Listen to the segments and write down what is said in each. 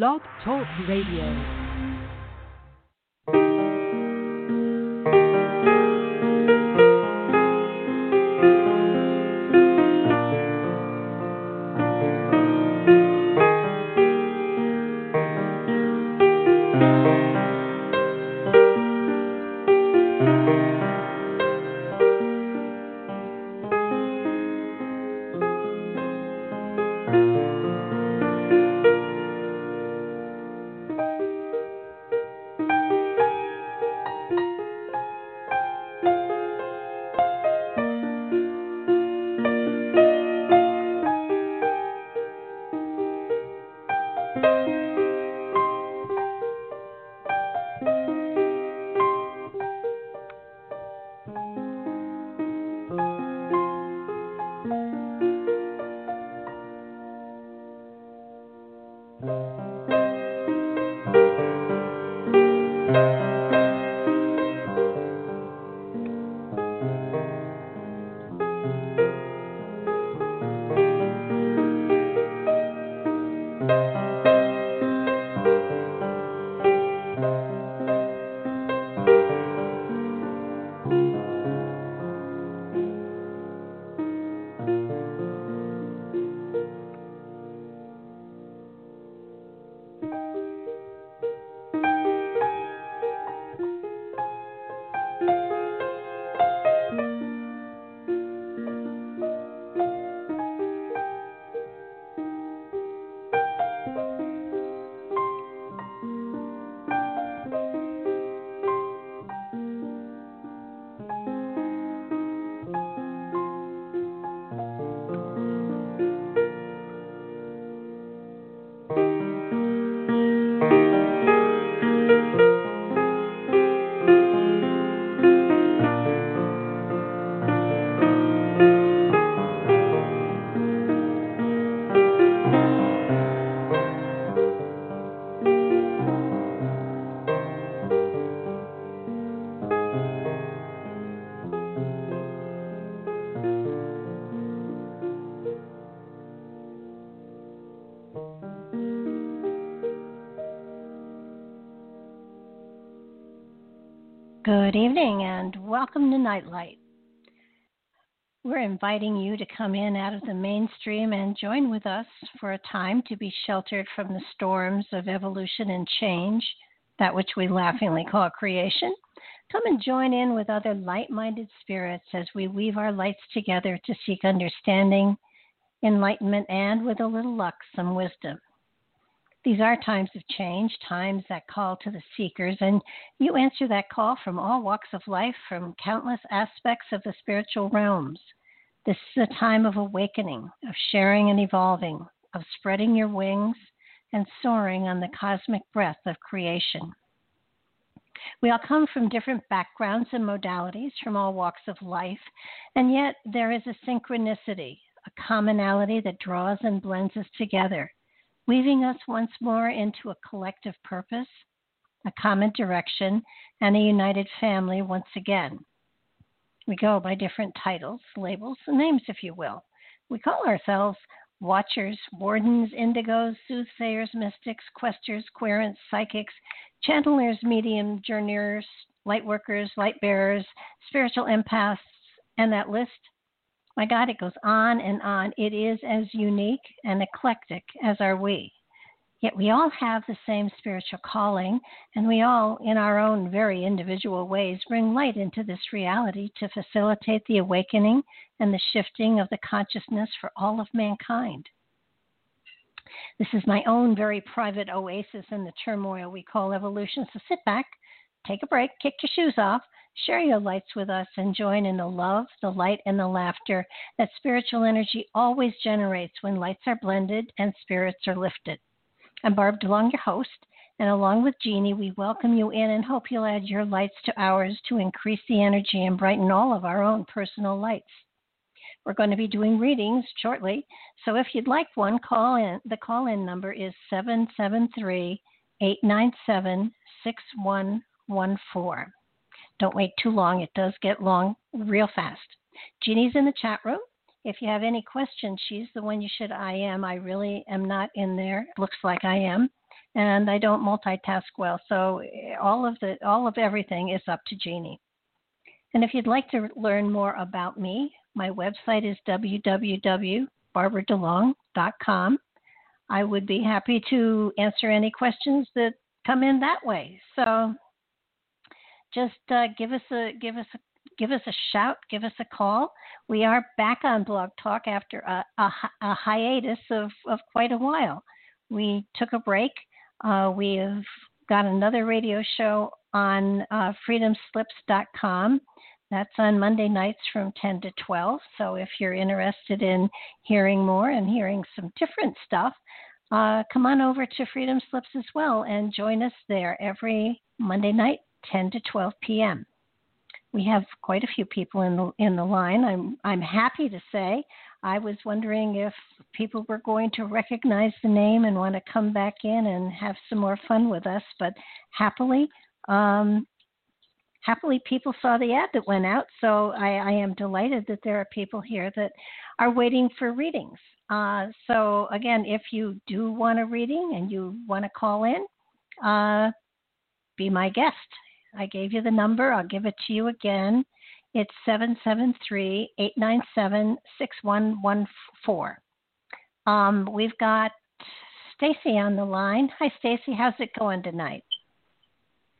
Blog Talk Radio. Welcome to Nightlight. We're inviting you to come in out of the mainstream and join with us for a time to be sheltered from the storms of evolution and change, that which we laughingly call creation. Come and join in with other light minded spirits as we weave our lights together to seek understanding, enlightenment, and with a little luck, some wisdom. These are times of change, times that call to the seekers, and you answer that call from all walks of life, from countless aspects of the spiritual realms. This is a time of awakening, of sharing and evolving, of spreading your wings and soaring on the cosmic breath of creation. We all come from different backgrounds and modalities, from all walks of life, and yet there is a synchronicity, a commonality that draws and blends us together weaving us once more into a collective purpose, a common direction, and a united family once again. We go by different titles, labels, and names, if you will. We call ourselves watchers, wardens, indigos, soothsayers, mystics, questers, querents, psychics, channelers, medium, journeyers, light workers, light bearers, spiritual empaths, and that list my God, it goes on and on. It is as unique and eclectic as are we. Yet we all have the same spiritual calling, and we all, in our own very individual ways, bring light into this reality to facilitate the awakening and the shifting of the consciousness for all of mankind. This is my own very private oasis in the turmoil we call evolution. So sit back, take a break, kick your shoes off, Share your lights with us and join in the love, the light, and the laughter that spiritual energy always generates when lights are blended and spirits are lifted. I'm Barb DeLong, your host, and along with Jeannie, we welcome you in and hope you'll add your lights to ours to increase the energy and brighten all of our own personal lights. We're going to be doing readings shortly, so if you'd like one, call in. The call in number is 773 897 6114. Don't wait too long, it does get long real fast. Jeannie's in the chat room. If you have any questions, she's the one you should I am. I really am not in there. Looks like I am. And I don't multitask well. So eh, all of the all of everything is up to Jeannie. And if you'd like to learn more about me, my website is www.barbaradelong.com. I would be happy to answer any questions that come in that way. So just uh, give us a give us a give us a shout, give us a call. We are back on Blog Talk after a, a, a hiatus of, of quite a while. We took a break. Uh, we have got another radio show on uh, freedomslips.com. That's on Monday nights from 10 to 12. So if you're interested in hearing more and hearing some different stuff, uh, come on over to Freedom Slips as well and join us there every Monday night, 10 to 12 p.m. We have quite a few people in the in the line. I'm I'm happy to say. I was wondering if people were going to recognize the name and want to come back in and have some more fun with us, but happily, um, happily people saw the ad that went out. So I, I, am delighted that there are people here that are waiting for readings. Uh, so again, if you do want a reading and you want to call in, uh, be my guest. I gave you the number. I'll give it to you again. It's 773 897 6114. Um, we've got Stacy on the line. Hi, Stacy. How's it going tonight?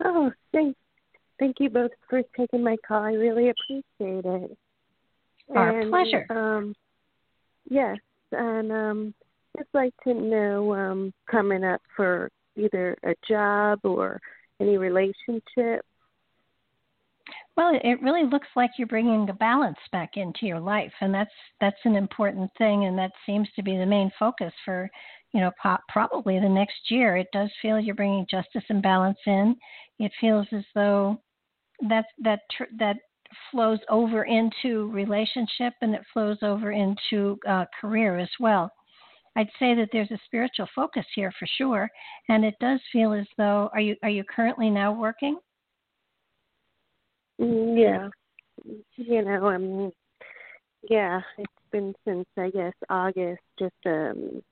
Oh, thank, thank you both for taking my call. I really appreciate it. Our and, pleasure. Um, yes, and um, just like to know um, coming up for either a job or any relationship? Well, it really looks like you're bringing a balance back into your life, and that's that's an important thing, and that seems to be the main focus for, you know, po- probably the next year. It does feel you're bringing justice and balance in. It feels as though that that tr- that flows over into relationship, and it flows over into uh, career as well. I'd say that there's a spiritual focus here for sure, and it does feel as though are you are you currently now working? Mm, yeah, you know, um, yeah, it's been since I guess August. Just um,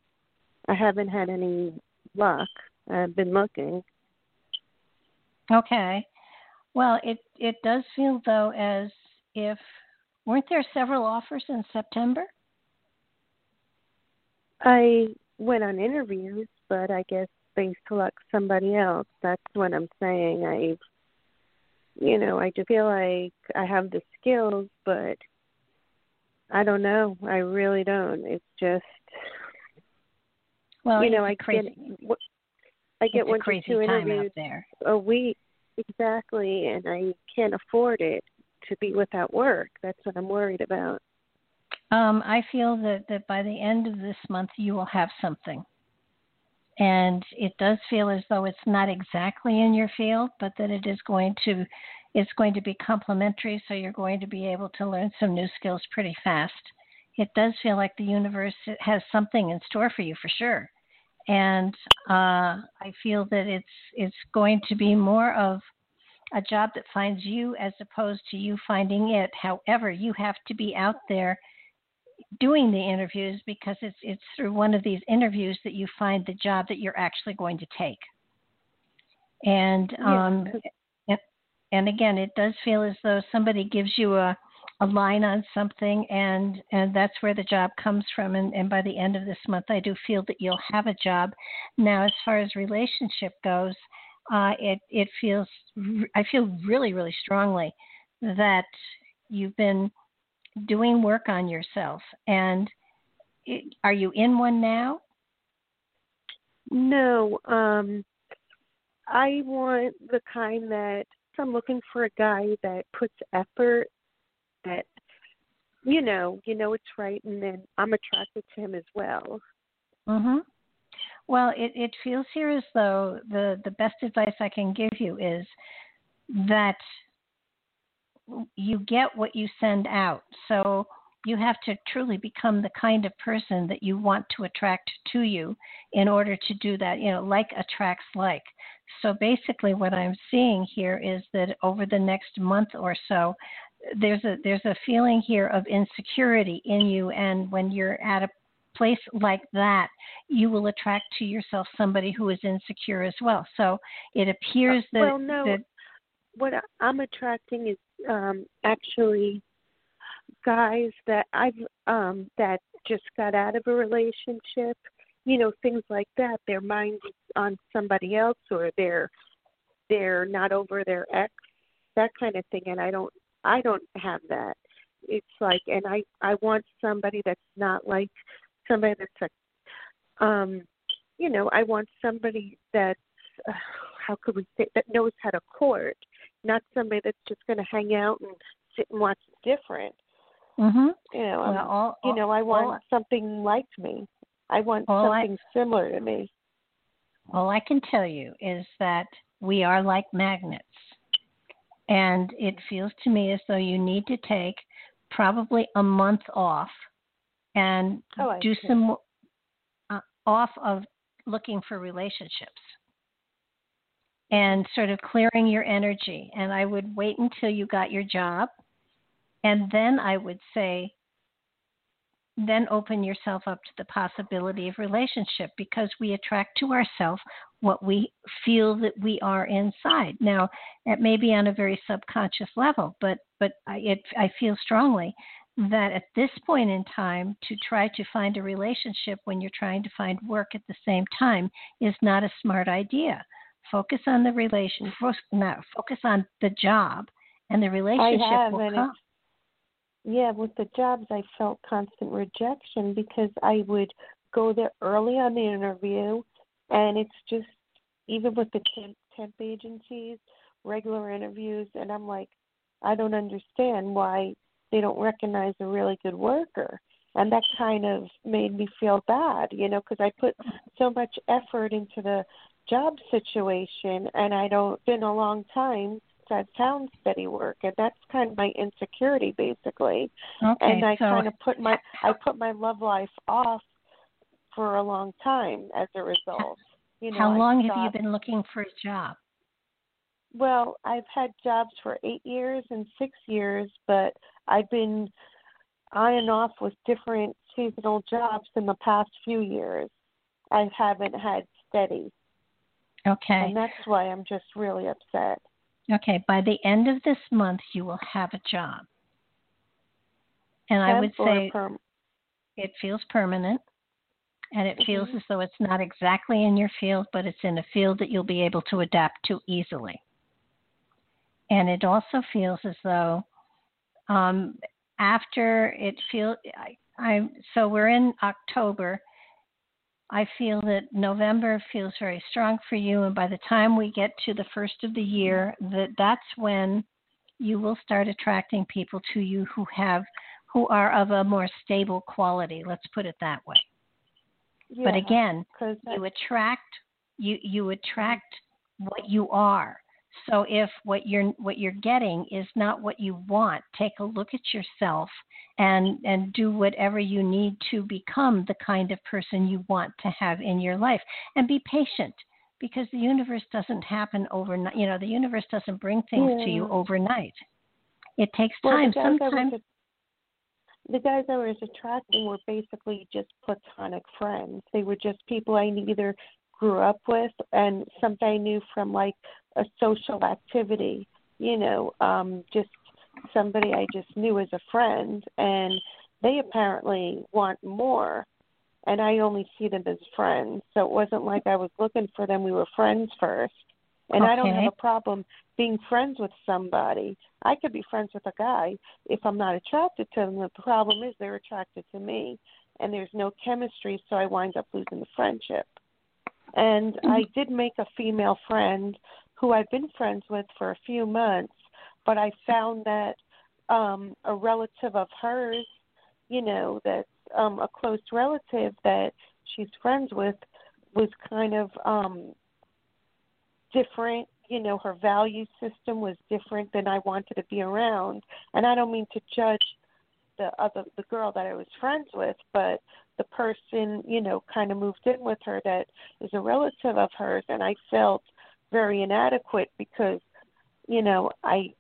I haven't had any luck. I've been looking. Okay, well, it it does feel though as if weren't there several offers in September? I went on interviews, but I guess they select somebody else. That's what I'm saying. I, you know, I just feel like I have the skills, but I don't know. I really don't. It's just, well, you know, I crazy. get, I get one to two interviews there. a week exactly, and I can't afford it to be without work. That's what I'm worried about. Um, I feel that, that by the end of this month you will have something. And it does feel as though it's not exactly in your field, but that it is going to it's going to be complementary, so you're going to be able to learn some new skills pretty fast. It does feel like the universe has something in store for you for sure. And uh, I feel that it's it's going to be more of a job that finds you as opposed to you finding it. However, you have to be out there doing the interviews because it's it's through one of these interviews that you find the job that you're actually going to take. And um, and, and again, it does feel as though somebody gives you a a line on something and and that's where the job comes from. And, and by the end of this month i do feel that you'll have a job. Now as far as relationship goes uh, it it feels i feel really really strongly that you've been doing work on yourself. And it, are you in one now? No. Um, I want the kind that I'm looking for a guy that puts effort, that you know, you know it's right, and then I'm attracted to him as well. Mhm. Well, it, it feels here as though the, the best advice I can give you is that you get what you send out. So you have to truly become the kind of person that you want to attract to you in order to do that. You know, like attracts like. So basically, what I'm seeing here is that over the next month or so, there's a there's a feeling here of insecurity in you, and when you're at a place like that, you will attract to yourself somebody who is insecure as well. So it appears that. Well, no. that, what I'm attracting is um actually guys that I've um that just got out of a relationship, you know, things like that. Their mind is on somebody else or they're they're not over their ex, that kind of thing and I don't I don't have that. It's like and I I want somebody that's not like somebody that's a um you know, I want somebody that's uh, how could we say that knows how to court, not somebody that's just going to hang out and sit and watch different. mm-hmm. You know, well, all, you know, I want all, something like me. I want something I, similar to me. All I can tell you is that we are like magnets. And it feels to me as though you need to take probably a month off and Oh, do see. some uh, off of looking for relationships and sort of clearing your energy. And I would wait until you got your job. And then I would say, then open yourself up to the possibility of relationship because we attract to ourselves what we feel that we are inside. Now, it may be on a very subconscious level, but but I, it, I feel strongly that at this point in time, to try to find a relationship when you're trying to find work at the same time is not a smart idea. Focus on the relation, not focus on the job, and the relationship I have, will come. yeah, with the jobs, I felt constant rejection because I would go there early on the interview, and it's just even with the temp, temp agencies, regular interviews, and I'm like, I don't understand why they don't recognize a really good worker. And that kind of made me feel bad, you know, because I put so much effort into the job situation, and I don't been a long time since I've found steady work, and that's kind of my insecurity, basically. Okay, and I so kind of put my I put my love life off for a long time as a result. You know, how long have you been looking for a job? Well, I've had jobs for eight years and six years, but I've been on and off with different seasonal jobs in the past few years. I haven't had steady, Okay. and that's why I'm just really upset. Okay, by the end of this month, you will have a job. And I would say perm- it feels permanent and it feels Mhm. as though it's not exactly in your field, but it's in a field that you'll be able to adapt to easily. And it also feels as though um, after it feels, I, I, so we're in October. I feel that November feels very strong for you, and by the time we get to the first of the year, that that's when you will start attracting people to you who have who are of a more stable quality. Let's put it that way. yeah, But again, you attract you you attract what you are. So if what you're what you're getting is not what you want, take a look at yourself and and do whatever you need to become the kind of person you want to have in your life and be patient because the universe doesn't happen overnight. You know, the universe doesn't bring things to you overnight. It takes well, time. the guys I was Sometimes the guys I was attracting were basically just platonic friends. They were just people I either grew up with and something I knew from like a social activity, you know, um, just somebody I just knew as a friend and they apparently want more and I only see them as friends. So it wasn't like I was looking for them. We were friends first. And I don't have a problem being friends with somebody. I could be friends with a guy if I'm not attracted to them. The problem is they're attracted to me and there's no chemistry, so I wind up losing the friendship. And I did make a female friend who I've been friends with for a few months, but I found that um a relative of hers, you know, that's um a close relative that she's friends with was kind of um different you know her value system was different than I wanted to be around. And I don't mean to judge the other the girl that I was friends with but the person you know kind of moved in with her that is a relative of hers and I felt very inadequate because you know I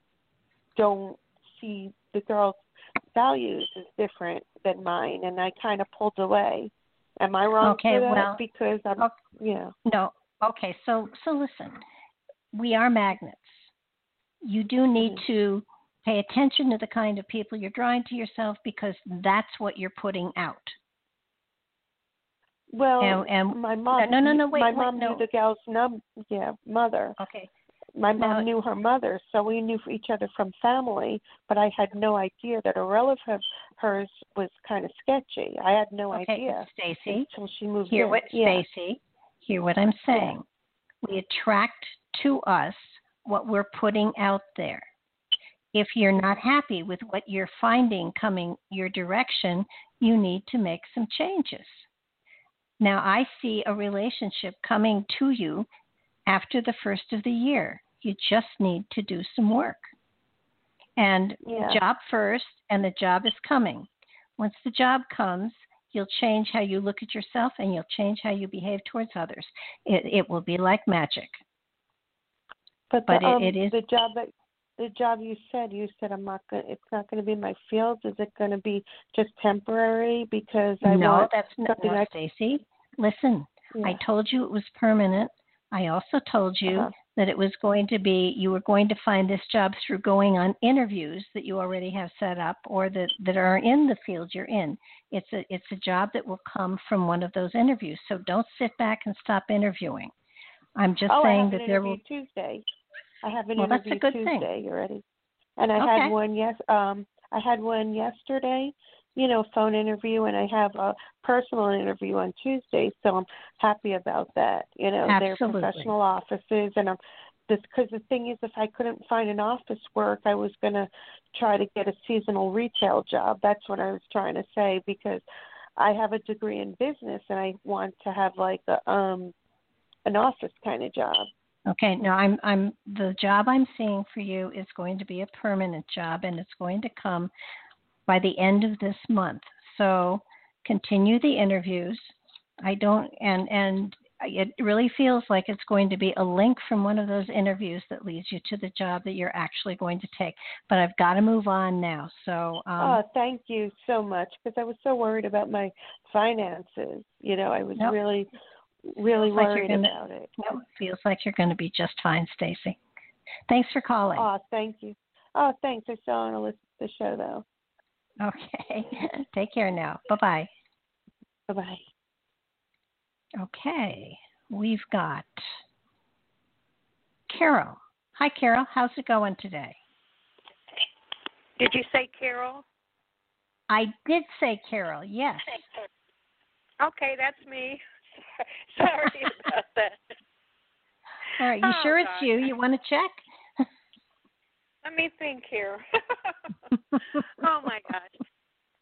don't see the girl's values as different than mine and I kind of pulled away am I wrong Okay, well, because I'm okay. yeah No. Okay, so so listen. We are magnets. You do need Mhm. to pay attention to the kind of people you're drawing to yourself because that's what you're putting out. Well, And- and- my mom. no, no, no, wait, my wait, mom no. knew the gal's num. Yeah, mother. Okay. My mom Now- knew her mother, so we knew each other from family. But I had no idea that a relative of hers was kind of sketchy. I had no Okay, idea Stacy. until she moved Hear in. what yeah. Stacy. Hear what I'm saying. We attract to us what we're putting out there. If you're not happy with what you're finding coming your direction, you need to make some changes. Now, I see a relationship coming to you after the first of the year. You just need to do some work. And Yeah. job first, and the job is coming. Once the job comes, you'll change how you look at yourself and you'll change how you behave towards others. It, it will be like magic. But, but the, it- um, it is- the job that the job you said. You said I'm not going. It's not going to be my field. Is it going to be just temporary? Because I no, want that's not something I- Stacy. Listen, yeah. I told you it was permanent. I also told you Uh-huh. that it was going to be you were going to find this job through going on interviews that you already have set up or that that are in the field you're in. It's a it's a job that will come from one of those interviews. So don't sit back and stop interviewing. I'm just oh, saying that there will Tuesday. I have an Well, that's a interview Tuesday thing. Already, and I Okay. had one yes. Um, I had one yesterday. You know, phone interview, and I have a personal interview on Tuesday. So I'm happy about that. You know, they're professional offices, and I'm this because the thing is, if I couldn't find an office work, I was gonna try to get a seasonal retail job. That's what I was trying to say because I have a degree in business, and I want to have like a um an office kind of job. Okay, now I'm I'm the job I'm seeing for you is going to be a permanent job and it's going to come by the end of this month. So continue the interviews. I don't and and it really feels like it's going to be a link from one of those interviews that leads you to the job that you're actually going to take. But I've got to move on now. So um, oh, thank you so much because I was so worried about my finances. You know, I was Nope. really, really Feels like you're worried gonna- about it. no, it feels like you're going to be just fine, Stacy. Thanks for calling. Oh, thank you. Oh, thanks. I still want to listen to the show though. Okay, take care now. Bye bye. Bye bye. Okay, we've got Carol. Hi, Carol. How's it going today? Did you say Carol? I did say Carol, yes. Okay, that's me. Sorry about that. All right, you Oh, sure it's you? You want to check? Let me think here. oh my gosh.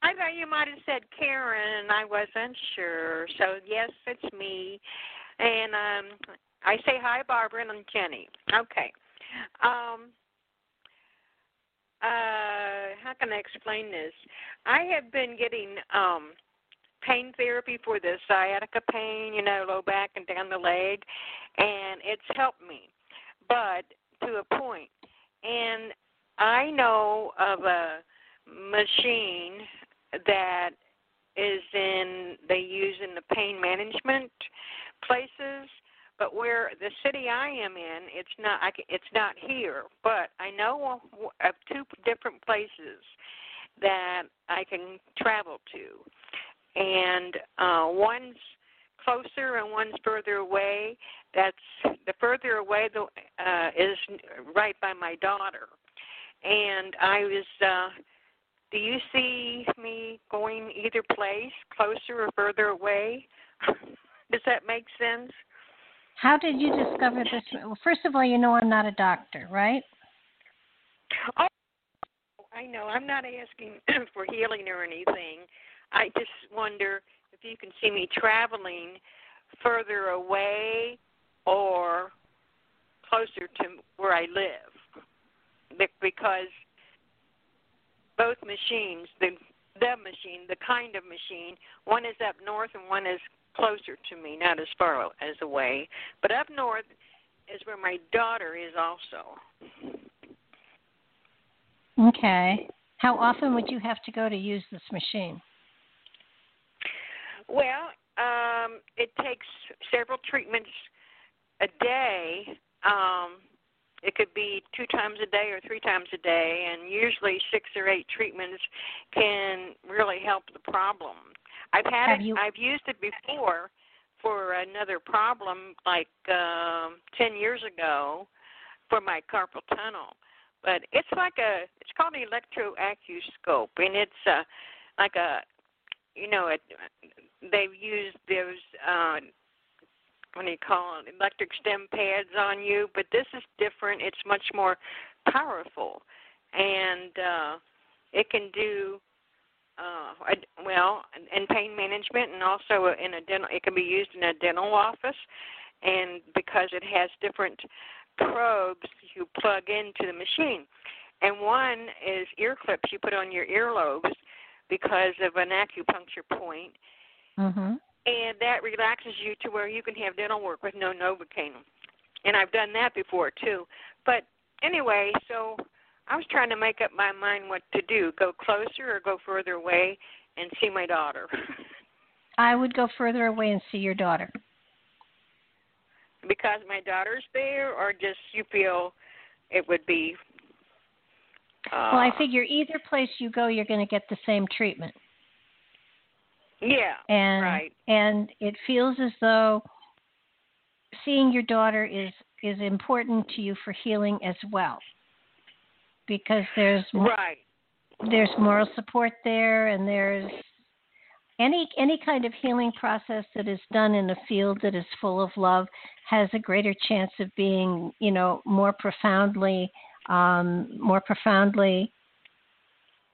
I thought you might have said Karen and I wasn't sure. So yes, it's me. And um I say hi Barbara and I'm Jenny. Okay. Um uh how can I explain this? I have been getting um pain therapy for the sciatica pain, you know, low back and down the leg, and it's helped me. But to a point. And I know of a machine that is in they use in the pain management places but where the city I am in it's not I, it's not here but I know of two different places that I can travel to and uh one's closer and one's further away that's the further away the uh is right by my daughter and I was uh do you see me going either place, closer or further away? Does that make sense? How did you discover this? Well, first of all, you know I'm not a doctor, right? Oh, I know. I'm not asking for healing or anything. I just wonder if you can see me traveling further away or closer to where I live because both machines, the the machine, the kind of machine, one is up north and one is closer to me, not as far as away. But up north is where my daughter is also. Okay. How often would you have to go to use this machine? Well, um, it takes several treatments a day. Um, it could be two times a day or three times a day, and usually six or eight treatments can really help the problem. I've had Have it. you- I've used it before for another problem, like um, ten years ago, for my carpal tunnel. But it's like a. It's called an electroacuoscope, and it's uh, like a. You know, it. They've used those. Uh, what do you call it? Electric stim pads on you, but this is different. It's much more powerful, and uh, it can do uh, well in pain management and also in a dental. It can be used in a dental office, and because it has different probes you plug into the machine, and one is ear clips you put on your earlobes because of an acupuncture point, Mhm. and that relaxes you to where you can have dental work with no novocaine. And I've done that before too. But anyway, so I was trying to make up my mind what to do: go closer or go further away and see my daughter. I would go further away and see your daughter. because my daughter's there, or just you feel it would be. Uh, well, I figure either place you go, you're going to get the same treatment. Yeah. and right. and it feels as though seeing your daughter is is important to you for healing as well because there's Right. there's moral support there and there's any any kind of healing process that is done in a field that is full of love has a greater chance of being you know more profoundly um, more profoundly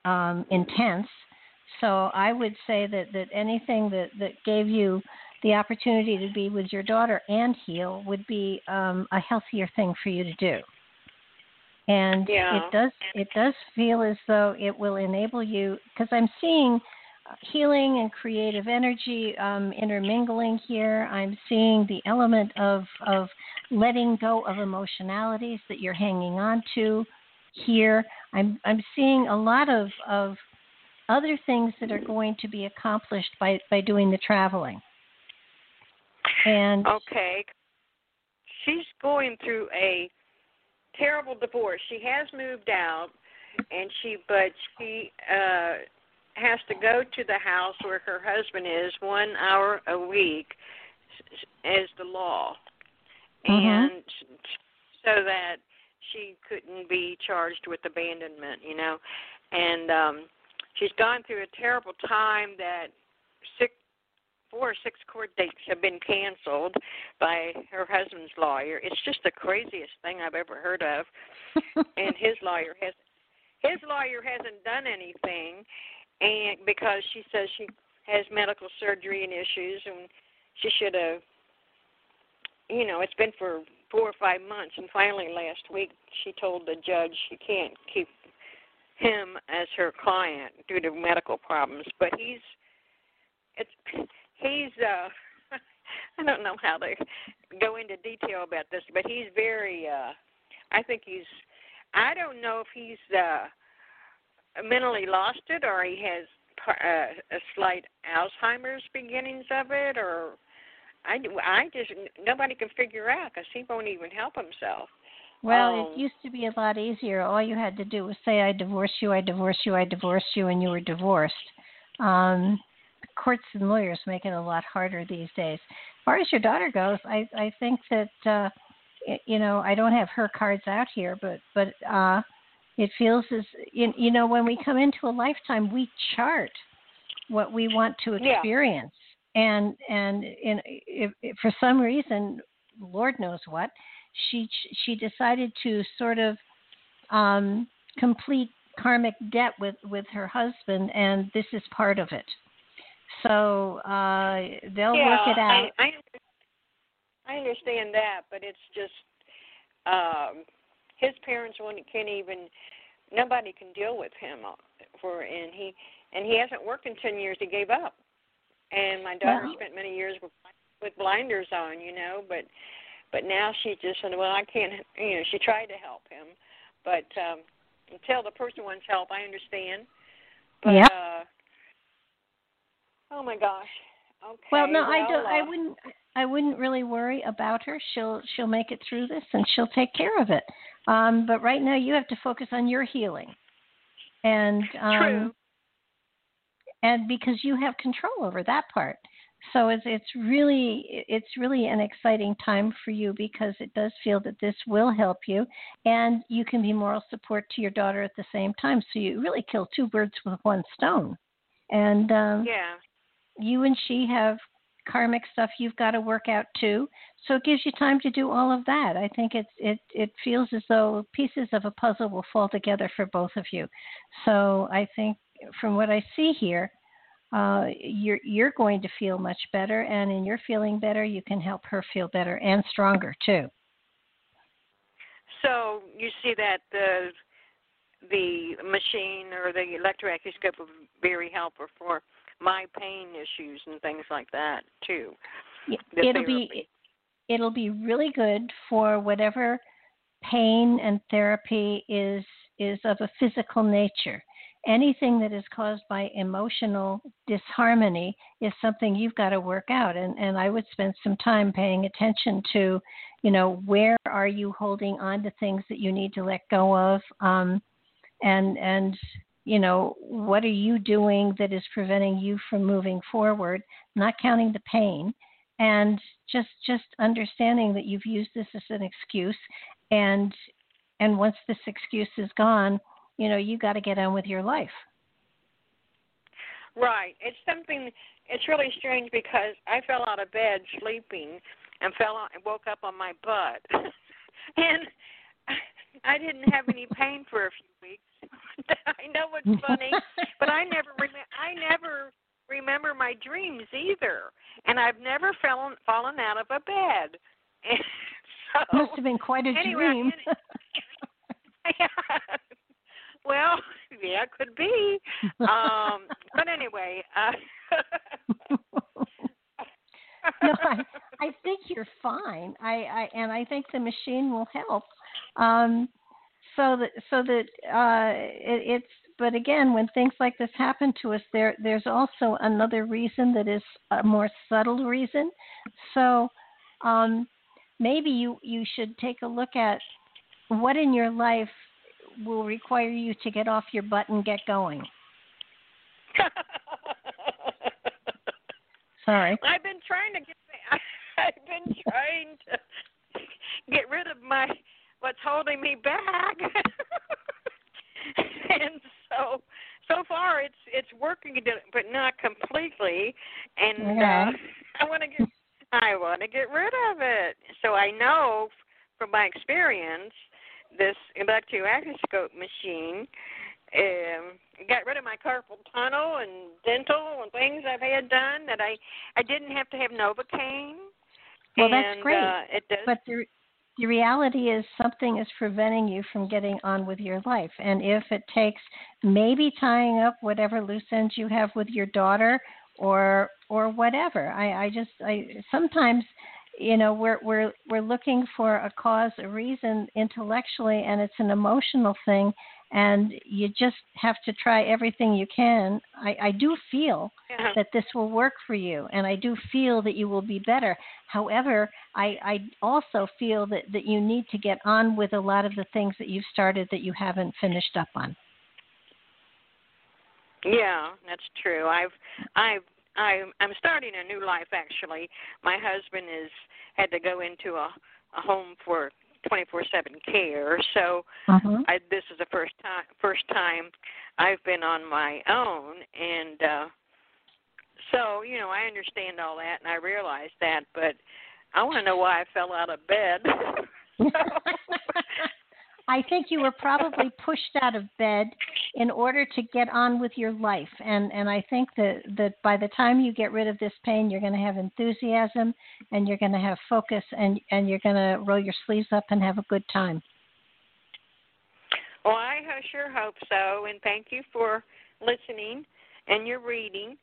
um, intense so I would say that, that anything that, that gave you the opportunity to be with your daughter and heal would be um, a healthier thing for you to do. And Yeah. it does it does feel as though it will enable you because I'm seeing healing and creative energy um, intermingling here. I'm seeing the element of of letting go of emotionalities that you're hanging on to here. I'm I'm seeing a lot of of other things that are going to be accomplished by, by doing the traveling. And Okay. She's going through a terrible divorce. She has moved out, and she but she uh has to go to the house where her husband is one hour a week as the law, Mhm. and so that she couldn't be charged with abandonment. You know, and um she's gone through a terrible time that six four or six court dates have been canceled by her husband's lawyer. It's just the craziest thing I've ever heard of. and his lawyer has his lawyer hasn't done anything and because she says she has medical surgery and issues and she should have you know, it's been for four or five months and finally last week she told the judge she can't keep him as her client due to medical problems. But he's it's he's uh I don't know how to go into detail about this, but he's very uh I think he's I don't know if he's uh mentally lost it or he has uh, a slight Alzheimer's beginnings of it or I I just nobody can figure out cuz he won't even help himself. Well, Um, it used to be a lot easier. All you had to do was say, "I divorce you, I divorce you, I divorce you," and you were divorced. Um, courts and lawyers make it a lot harder these days. As far as your daughter goes, I I think that uh, you know I don't have her cards out here, but but uh, it feels as you, you know when we come into a lifetime, we chart what we want to Yeah. experience, and and in, if, if for some reason, Lord knows what, she she decided to sort of um, complete karmic debt with with her husband, and this is part of it. So uh, they'll yeah, work it out. I, I I understand that, but it's just um his parents won't can't even nobody can deal with him for and he and he hasn't worked in ten years he gave up and my daughter Wow. spent many years with with blinders on you know but but now she just said well i can't you know she tried to help him but um until the person wants help i understand but Yep. uh oh my gosh okay Well, no, I don't. I uh, wouldn't. I wouldn't really worry about her. She'll she'll make it through this, and she'll take care of it. Um, but right now, you have to focus on your healing, and um, True. and because you have control over that part. So it's it's really it's really an exciting time for you because it does feel that this will help you, and you can be moral support to your daughter at the same time. So you really kill two birds with one stone. And um, yeah you and she have karmic stuff you've got to work out too. So it gives you time to do all of that. I think it's it it feels as though pieces of a puzzle will fall together for both of you. So I think from what I see here, uh, you're you're going to feel much better, and in your feeling better, you can help her feel better and stronger too. So you see that the the machine or the electroacuoscope will be very helpful for my pain issues and things like that too. The It'll be it'll be really good for whatever pain and therapy is is of a physical nature. Anything that is caused by emotional disharmony is something you've got to work out and and I would spend some time paying attention to, you know, where are you holding on to things that you need to let go of um and and you know, what are you doing that is preventing you from moving forward, not counting the pain and just just understanding that you've used this as an excuse and and once this excuse is gone you know you got to get on with your life Right. It's something. It's really strange because I fell out of bed sleeping and fell out and woke up on my butt, and I didn't have any pain for a few weeks. I know it's funny, but I never rem- I never remember my dreams either, and I've never fallen fallen out of a bed. And so, must have been quite a anyway, dream yeah. Well, yeah, could be. Um, but anyway, uh, no I, I think you're fine. I, I and i think the machine will help. Um so that so that uh it, it's but again when things like this happen to us there there's also another reason that is a more subtle reason. So um maybe you you should take a look at what in your life will require you to get off your butt and get going sorry I've been trying to get. I've been trying to get rid of my what's holding me back, and so so far it's it's working, but not completely. And Yeah. uh, I want to get I want to get rid of it. So I know from my experience, this electroacuoscope machine um got rid of my carpal tunnel and dental and things I've had done that I I didn't have to have Novocaine. Well, that's and, great. Uh, it does. But the the reality is something is preventing you from getting on with your life. And if it takes maybe tying up whatever loose ends you have with your daughter or or whatever. I, I just I sometimes you know we're we're we're looking for a cause, a reason intellectually and it's an emotional thing and you just have to try everything you can. I, I do feel yeah. that this will work for you and I do feel that you will be better. However, I, I also feel that, that you need to get on with a lot of the things that you've started that you haven't finished up on. Yeah, that's true. I've I've I'm I'm starting a new life actually. My husband is had to go into a a home for 24/7 care. So Uh-huh. I this is the first time first time I've been on my own and uh so, you know, I understand all that and I realize that, but I want to know why I fell out of bed. I think you were probably pushed out of bed in order to get on with your life, and and I think that that by the time you get rid of this pain, you're going to have enthusiasm, and you're going to have focus, and and you're going to roll your sleeves up and have a good time. Well, I sure hope so, and thank you for listening and your reading,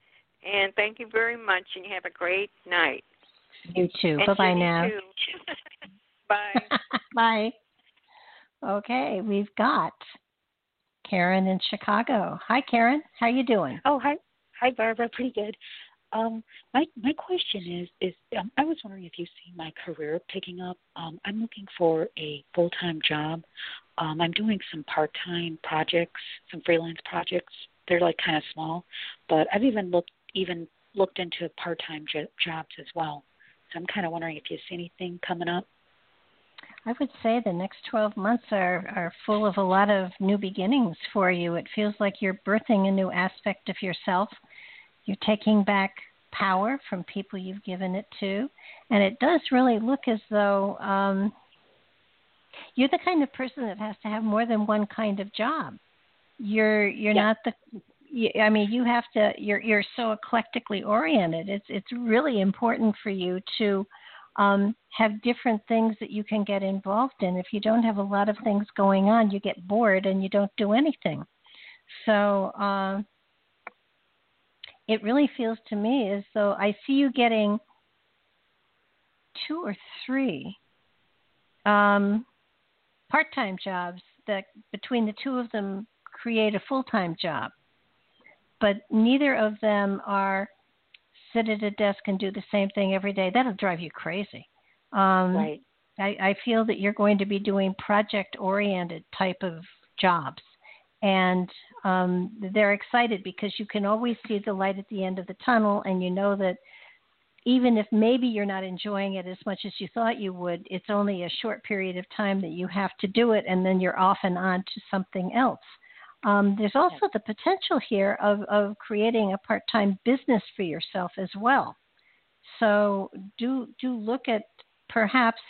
and thank you very much, and you have a great night. You too. Bye bye now. Bye. Bye. Okay, we've got Karen in Chicago. Hi, Karen. How you doing? Oh, hi, hi, Barbara. Pretty good. Um, my my question is is um, I was wondering if you see my career picking up. Um, I'm looking for a full time job. Um, I'm doing some part time projects, some freelance projects. They're like kind of small, but I've even looked even looked into part time jo- jobs as well. So I'm kind of wondering if you see anything coming up. I would say the next 12 months are, are full of a lot of new beginnings for you. It feels like you're birthing a new aspect of yourself. You're taking back power from people you've given it to. And it does really look as though um, you're the kind of person that has to have more than one kind of job. You're you're yeah. not the I mean, you have to. You're you're so eclectically oriented. It's it's really important for you to um, have different things that you can get involved in. If you don't have a lot of things going on, you get bored and you don't do anything. So uh, it really feels to me as though I see you getting two or three um, part time jobs that between the two of them create a full time job. But neither of them are sit at a desk and do the same thing every day, that'll drive you crazy. Um, right. I, I feel that you're going to be doing project oriented type of jobs. And um, they're excited because you can always see the light at the end of the tunnel, and you know that even if maybe you're not enjoying it as much as you thought you would, it's only a short period of time that you have to do it, and then you're off and on to something else. Um, there's also the potential here of, of creating a part time business for yourself as well. So do do look at perhaps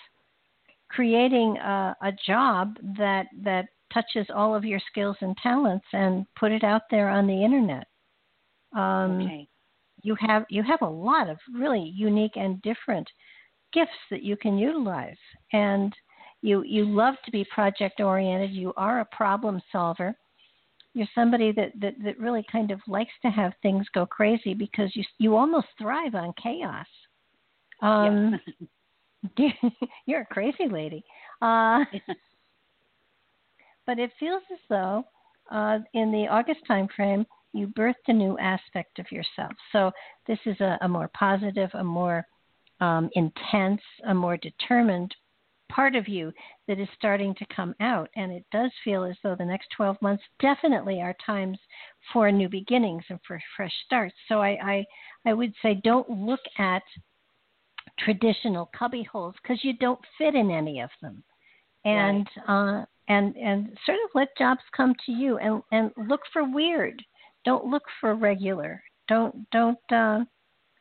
creating a, a job that that touches all of your skills and talents and put it out there on the internet. Um, okay. You have you have a lot of really unique and different gifts that you can utilize, and you you love to be project oriented. You are a problem solver you're somebody that, that that really kind of likes to have things go crazy because you you almost thrive on chaos. Um, yeah. you're a crazy lady. Uh, but it feels as though uh, in the August time frame you birthed a new aspect of yourself. So this is a, a more positive, a more um, intense, a more determined part of you that is starting to come out. And it does feel as though the next 12 months definitely are times for new beginnings and for fresh starts. So I, I, I would say don't look at traditional cubby holes because you don't fit in any of them. And, right. uh, and, and sort of let jobs come to you and, and look for weird. Don't look for regular. Don't, don't, uh,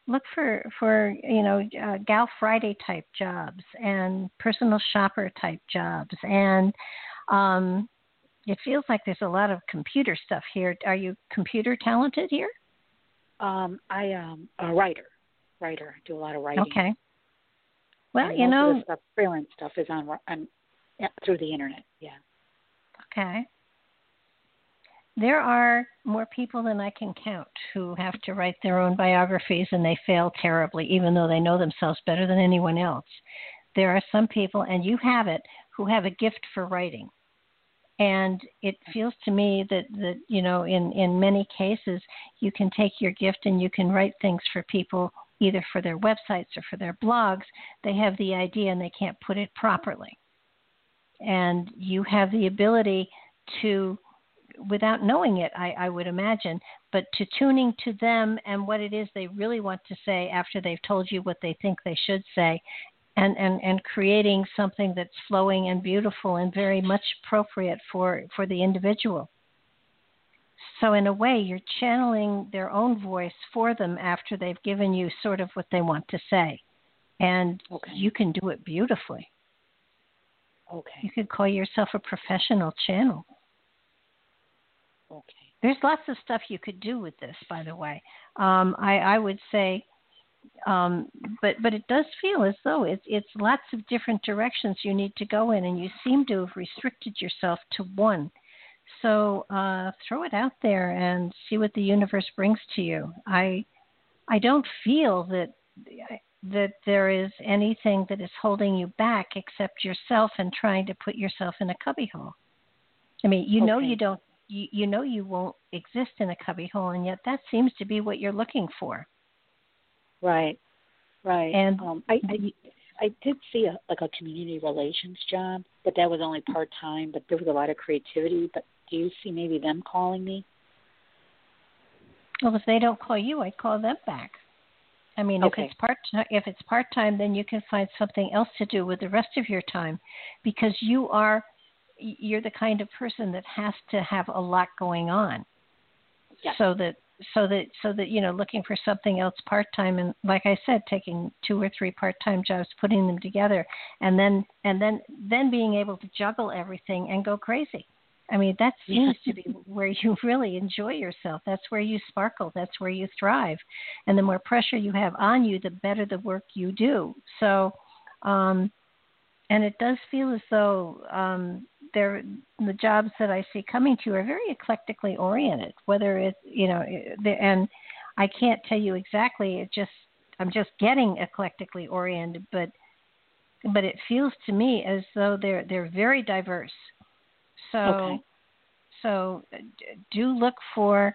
look for for you know uh, gal friday type jobs and personal shopper type jobs. And um it feels like there's a lot of computer stuff here. Are you computer talented here? Um i am a writer. Writer. I do a lot of writing. Okay. Well and you know the stuff, freelance stuff is on on yeah, through the internet. Yeah. Okay there are more people than I can count who have to write their own biographies and they fail terribly, even though they know themselves better than anyone else. There are some people, and you have it, who have a gift for writing. And it feels to me that, that you know, in, in many cases, you can take your gift and you can write things for people either for their websites or for their blogs. They have the idea and they can't put it properly. And you have the ability to without knowing it, I, I would imagine, but to tuning to them and what it is they really want to say after they've told you what they think they should say, and, and, and creating something that's flowing and beautiful and very much appropriate for, for the individual. So, in a way, you're channeling their own voice for them after they've given you sort of what they want to say. And okay. you can do it beautifully. Okay. You could call yourself a professional channel. Okay. There's lots of stuff you could do with this, by the way. Um, I, I would say, um, but but it does feel as though it's it's lots of different directions you need to go in, and you seem to have restricted yourself to one. So uh, throw it out there and see what the universe brings to you. I I don't feel that that there is anything that is holding you back except yourself and trying to put yourself in a cubbyhole. I mean, you know you don't you, you know you won't exist in a cubbyhole and yet that seems to be what you're looking for. Right. Right. And um, I, I I did see a like a community relations job, but that was only part time. But there was a lot of creativity. But do you see maybe them calling me? Well, if they don't call you, I call them back. I mean, Okay. if it's part if it's part time, then you can find something else to do with the rest of your time, because you are you're the kind of person that has to have a lot going on. Yeah. So that so that so that you know looking for something else part time and like I said, taking two or three part time jobs, putting them together, and then and then then being able to juggle everything and go crazy. I mean, that seems to be where you really enjoy yourself. That's where you sparkle. That's where you thrive. And the more pressure you have on you, the better the work you do. So, um, and it does feel as though um, there the jobs that I see coming to you are very eclectically oriented. Whether it's you know, and I can't tell you exactly. It just I'm just getting eclectically oriented, but but it feels to me as though they're they're very diverse. So Okay. so do look for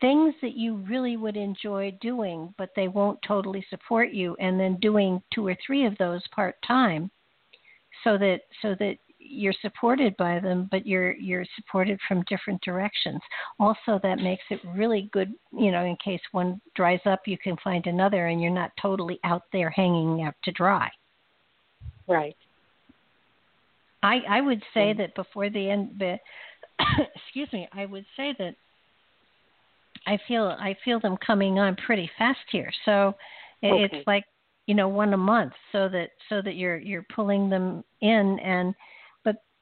things that you really would enjoy doing, but they won't totally support you, and then doing two or three of those part time, so that so that you're supported by them, but you're you're supported from different directions. Also, that makes it really good, you know, in case one dries up, you can find another, and you're not totally out there hanging out to dry. Right. I I would say Mm. that before the end, the excuse me, I would say that I feel I feel them coming on pretty fast here. So it, Okay. it's like you know one a month, so that so that you're you're pulling them in and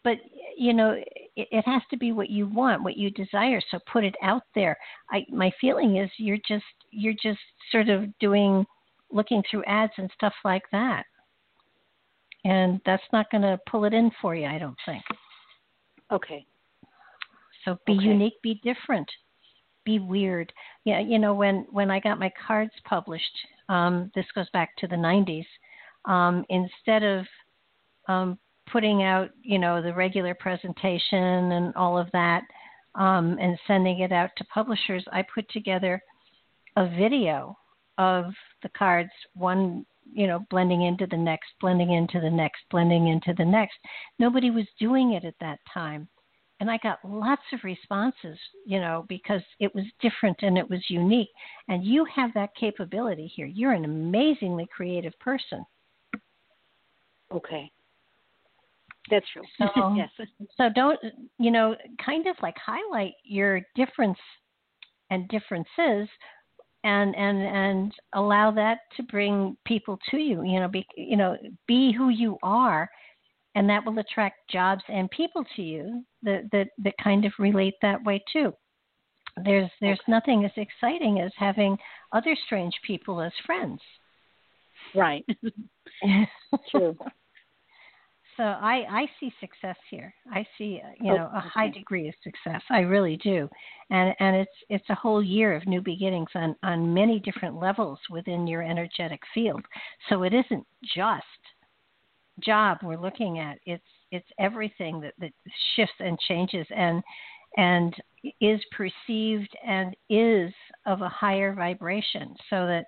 but you know it, it has to be what you want, what you desire. So put it out there. I my feeling is you're just you're just sort of doing looking through ads and stuff like that and that's not going to pull it in for you, I don't think. Okay. So be Okay. unique, be different, be weird. Yeah, you know when when I got my cards published, um, this goes back to the '90s. Um, instead of um, putting out, you know, the regular presentation and all of that, um, and sending it out to publishers, I put together a video of the cards, one you know, blending into the next, blending into the next, blending into the next. Nobody was doing it at that time. And I got lots of responses, you know, because it was different and it was unique. And you have that capability here. You're an amazingly creative person. Okay. That's true. So- yes. So don't, you know, kind of like highlight your difference and differences and and and allow that to bring people to you you know be you know be who you are and that will attract jobs and people to you that that that kind of relate that way too there's there's nothing as exciting as having other strange people as friends Right. True. So i i see success here. I see uh, you Oh, know a high degree of success. I really do. And and it's it's a whole year of new beginnings on on many different levels within your energetic field. So it isn't just job we're looking at. It's it's everything that that shifts and changes and and is perceived and is of a higher vibration so that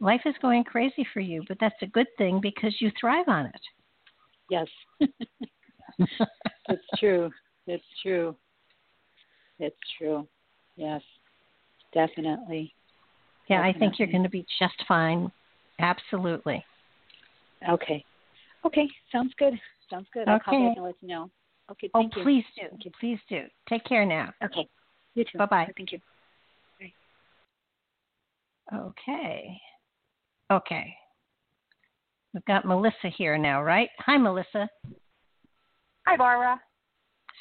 life is going crazy for you. But that's a good thing because you thrive on it Yes. it's true. It's true. It's true. Yes. Definitely. Yeah, I think you're going to be just fine. Absolutely. Okay. Okay. Sounds good. Sounds good. I'll call Okay. back and let you know. Okay. Oh, you. please do. Thank you. Please do. Take care now. Okay. You too. Bye-bye. Thank you. Okay. Okay. We've got Melissa here now, right? Hi, Melissa. Hi, Barbara.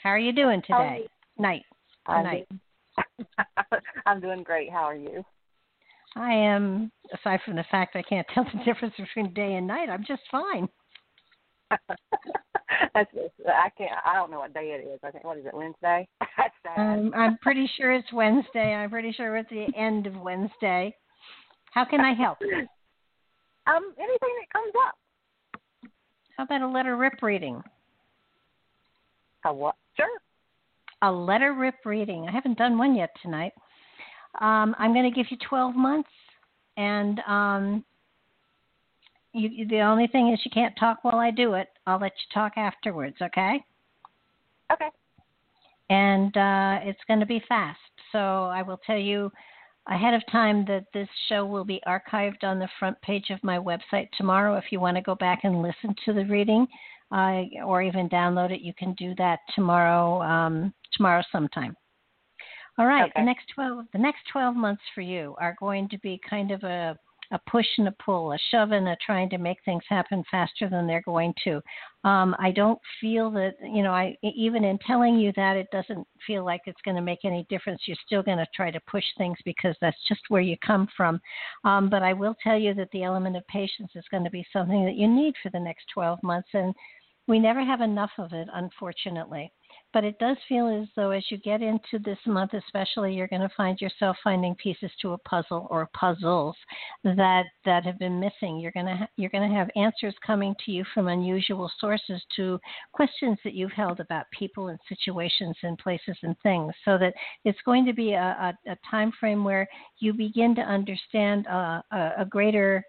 How are you doing are today? you? Night. I'm Night. doing- I'm doing great. How are you? I am, aside from the fact I can't tell the difference between day and night, I'm just fine. That's I can't. I don't know what day it is. I think what is it Wednesday? Um, I'm pretty sure it's Wednesday. I'm pretty sure it's the end of Wednesday. How can I help? Um, anything that comes up. How about a letter rip reading? A what? Sure. A letter rip reading. I haven't done one yet tonight. Um, I'm going to give you 12 months, and um, you, you- the only thing is you can't talk while I do it. I'll let you talk afterwards, okay? Okay. and uh, it's going to be fast. So I will tell you ahead of time that this show will be archived on the front page of my website tomorrow. If you want to go back and listen to the reading, uh, or even download it, you can do that tomorrow. Um, tomorrow sometime. All right. The next twelve, the next twelve months for you are going to be kind of a a push and a pull, a shove and a trying to make things happen faster than they're going to. Um, I don't feel that, you know, I even in telling you that, it doesn't feel like it's going to make any difference. You're still going to try to push things because that's just where you come from. Um, but I will tell you that the element of patience is going to be something that you need for the next 12 months, and we never have enough of it, unfortunately. But it does feel as though as you get into this month, especially, you're going to find yourself finding pieces to a puzzle or puzzles that that have been missing. You're going to ha- you're going to have answers coming to you from unusual sources to questions that you've held about people and situations and places and things. So that it's going to be a, a, a time frame where you begin to understand uh, a, a greater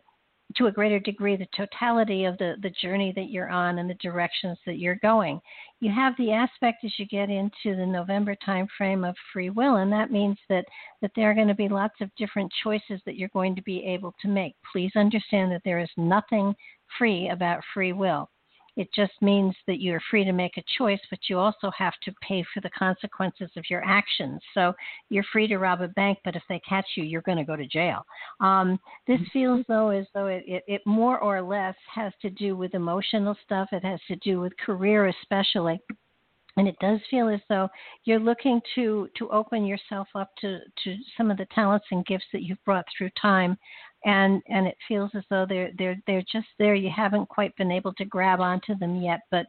to a greater degree the totality of the, the journey that you're on and the directions that you're going. You have the aspect as you get into the November time frame of free will, and that means that, that there are going to be lots of different choices that you're going to be able to make. Please understand that there is nothing free about free will. It just means that you're free to make a choice, but you also have to pay for the consequences of your actions. So you're free to rob a bank, but if they catch you, you're going to go to jail. Um, this feels though as though it, it, it more or less has to do with emotional stuff. It has to do with career, especially. And it does feel as though you're looking to to open yourself up to to some of the talents and gifts that you've brought through time, and and it feels as though they're they're they're just there. You haven't quite been able to grab onto them yet, but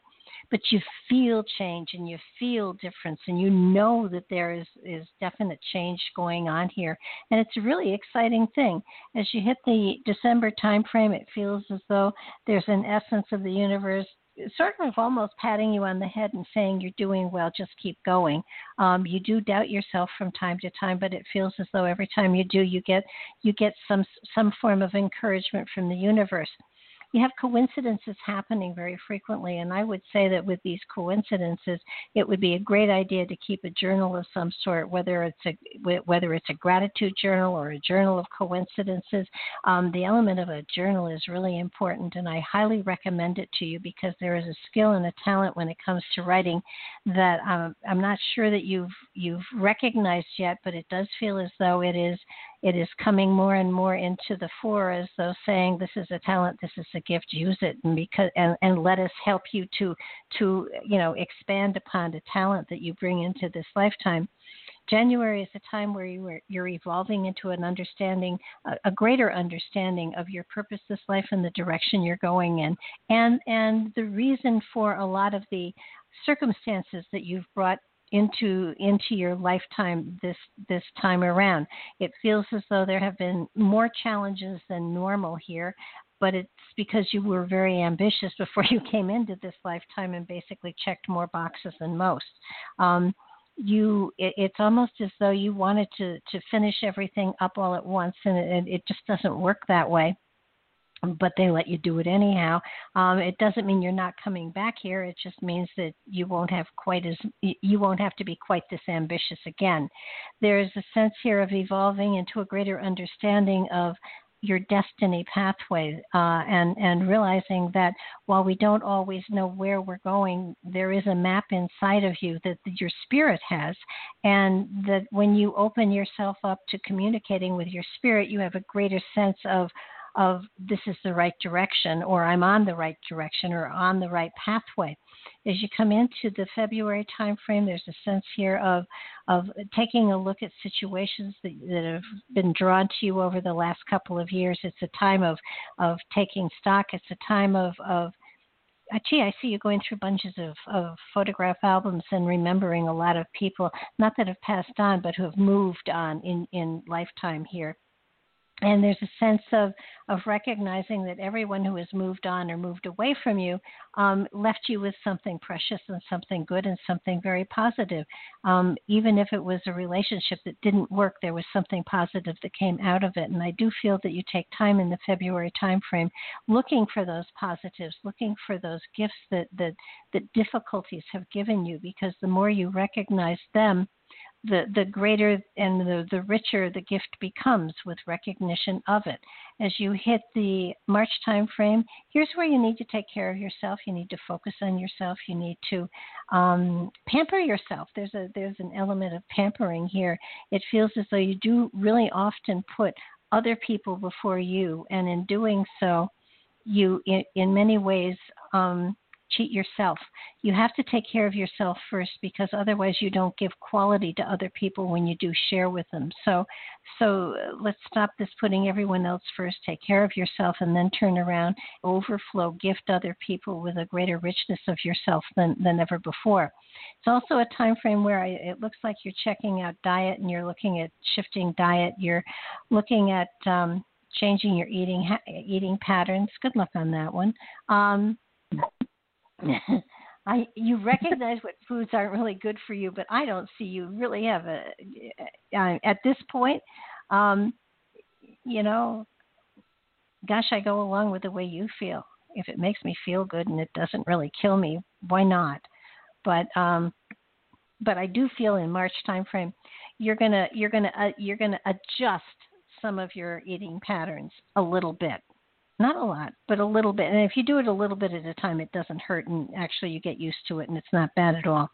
but you feel change and you feel difference and you know that there is is definite change going on here. And it's a really exciting thing. As you hit the december time frame it feels as though there's an essence of the universe sort of almost patting you on the head and saying you're doing well just keep going. Um, you do doubt yourself from time to time but it feels as though every time you do you get you get some some form of encouragement from the universe you have coincidences happening very frequently and i would say that with these coincidences it would be a great idea to keep a journal of some sort whether it's a whether it's a gratitude journal or a journal of coincidences. Um, the element of a journal is really important and i highly recommend it to you because there is a skill and a talent when it comes to writing that um, i'm not sure that you've you've recognized yet but it does feel as though it is it is coming more and more into the fore as though saying this is a talent this is a gift use it and because and, and let us help you to to you know expand upon the talent that you bring into this lifetime. January is a time where you are, you're evolving into an understanding, a, a greater understanding of your purpose this life and the direction you're going in, and and the reason for a lot of the circumstances that you've brought into into your lifetime this this time around. It feels as though there have been more challenges than normal here, but it's because you were very ambitious before you came into this lifetime and basically checked more boxes than most. Um, you it, it's almost as though you wanted to to finish everything up all at once and it, it just doesn't work that way but they let you do it anyhow. Um, it doesn't mean you're not coming back here. It just means that you won't have quite as you won't have to be quite this ambitious again. There is a sense here of evolving into a greater understanding of your destiny pathway uh, and and realizing that while we don't always know where we're going, there is a map inside of you that, that your spirit has, and that when you open yourself up to communicating with your spirit, you have a greater sense of of this is the right direction or I'm on the right direction or on the right pathway. as you come into the February timeframe, there's a sense here of of taking a look at situations that, that have been drawn to you over the last couple of years. It's a time of of taking stock. It's a time of of uh, gee, I see you going through bunches of, of photograph albums and remembering a lot of people, not that have passed on, but who have moved on in, in lifetime here and there's a sense of of recognizing that everyone who has moved on or moved away from you um, left you with something precious and something good and something very positive. Um, even if it was a relationship that didn't work, there was something positive that came out of it. And I do feel that you take time in the February timeframe looking for those positives, looking for those gifts that that that difficulties have given you, because the more you recognize them the, the greater and the, the richer the gift becomes with recognition of it. As you hit the March time frame, here's where you need to take care of yourself. You need to focus on yourself. You need to um, pamper yourself. There's a there's an element of pampering here. It feels as though you do really often put other people before you, and in doing so, you in, in many ways um, cheat yourself. You have to take care of yourself first because otherwise you don't give quality to other people when you do share with them. So so uh, let's stop this putting everyone else first. Take care of yourself and then turn around, overflow, gift other people with a greater richness of yourself than than ever before. It's also a time frame where I, it looks like you're checking out diet and you're looking at shifting diet. You're looking at um, changing your eating eating patterns. Good luck on that one. Um, I you recognize what foods aren't really good for you, but I don't see you really have a uh, at this point. Um, you know, gosh, I go along with the way you feel. If it makes me feel good and it doesn't really kill me, why not? But um, but I do feel in March timeframe, you're gonna you're gonna uh, you're gonna adjust some of your eating patterns a little bit not a lot, but a little bit. And if you do it a little bit at a time, it doesn't hurt, and actually you get used to it, and it's not bad at all.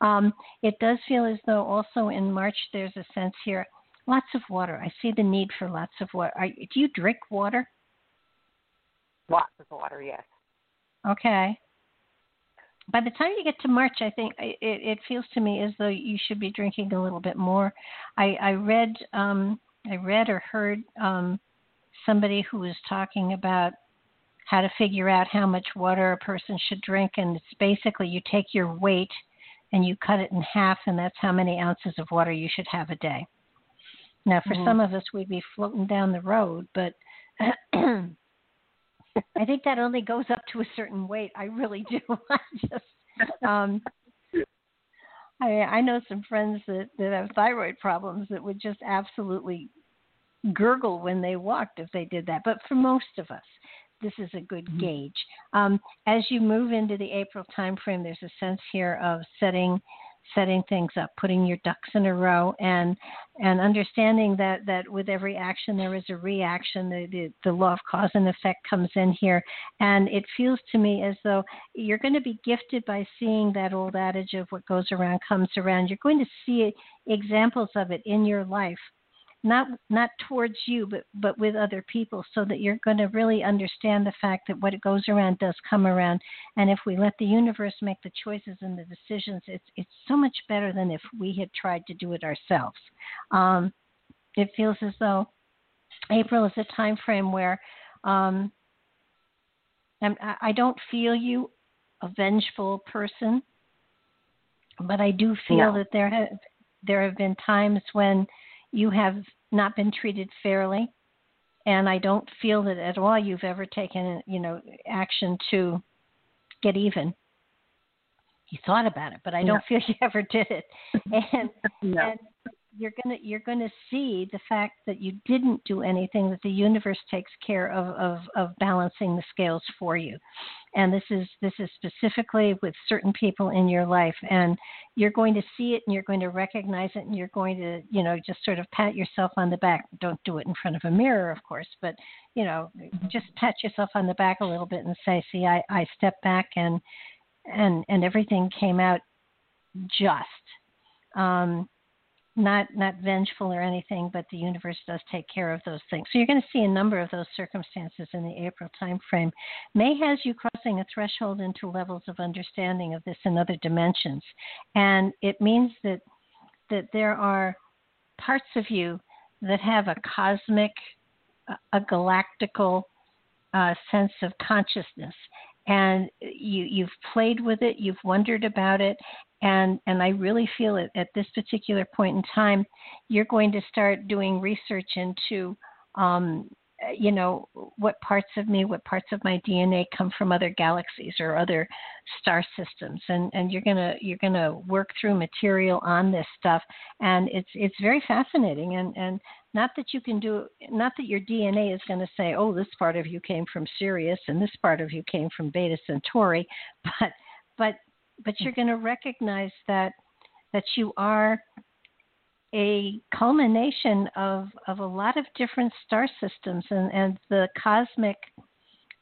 Um, it does feel as though also in March there's a sense here, lots of water. I see the need for lots of water. Are, do you drink water? Lots of water, yes. Okay. By the time you get to March, I think it, it feels to me as though you should be drinking a little bit more. I, I read, um, I read or heard um, somebody who was talking about how to figure out how much water a person should drink, and it's basically you take your weight and you cut it in half, and that's how many ounces of water you should have a day. Now, for mm-hmm. some of us, we'd be floating down the road, but I think that only goes up to a certain weight. I really do. I just, um, I, I know some friends that that have thyroid problems that would just absolutely gurgle when they walked if they did that. But for most of us, this is a good mm-hmm. gauge. Um, as you move into the April timeframe, there's a sense here of setting setting things up, putting your ducks in a row, and and understanding that that with every action there is a reaction. The the, the law of cause and effect comes in here, and it feels to me as though you're going to be gifted by seeing that old adage of what goes around comes around. You're going to see examples of it in your life not not towards you but but with other people so that you're going to really understand the fact that what goes around does come around and if we let the universe make the choices and the decisions it's it's so much better than if we had tried to do it ourselves um, it feels as though april is a time frame where um, I'm, i don't feel you a vengeful person but i do feel no. that there have there have been times when you have not been treated fairly and I don't feel that at all you've ever taken, you know, action to get even. You thought about it, but I don't feel you ever did it. And, no. and you're gonna you're gonna see the fact that you didn't do anything that the universe takes care of of, of balancing the scales for you and this is this is specifically with certain people in your life and you're going to see it and you're going to recognize it and you're going to you know just sort of pat yourself on the back. Don't do it in front of a mirror of course but you know just pat yourself on the back a little bit and say see i i stepped back and and and everything came out just. Um not not vengeful or anything, but the universe does take care of those things. So you're going to see a number of those circumstances in the April timeframe. May has you crossing a threshold into levels of understanding of this in other dimensions, and it means that that there are parts of you that have a cosmic, a galactical uh, sense of consciousness, and you you've played with it, you've wondered about it, and and I really feel it at this particular point in time, you're going to start doing research into um, you know what parts of me what parts of my dna come from other galaxies or other star systems. And and you're to you're to work through material on this stuff. And it's it's very fascinating. And and not that you can do not that your dna is going to say oh this part of you came from sirius and this part of you came from beta centauri but but but you're going to recognize that that you are a culmination of, of a lot of different star systems, and, and the cosmic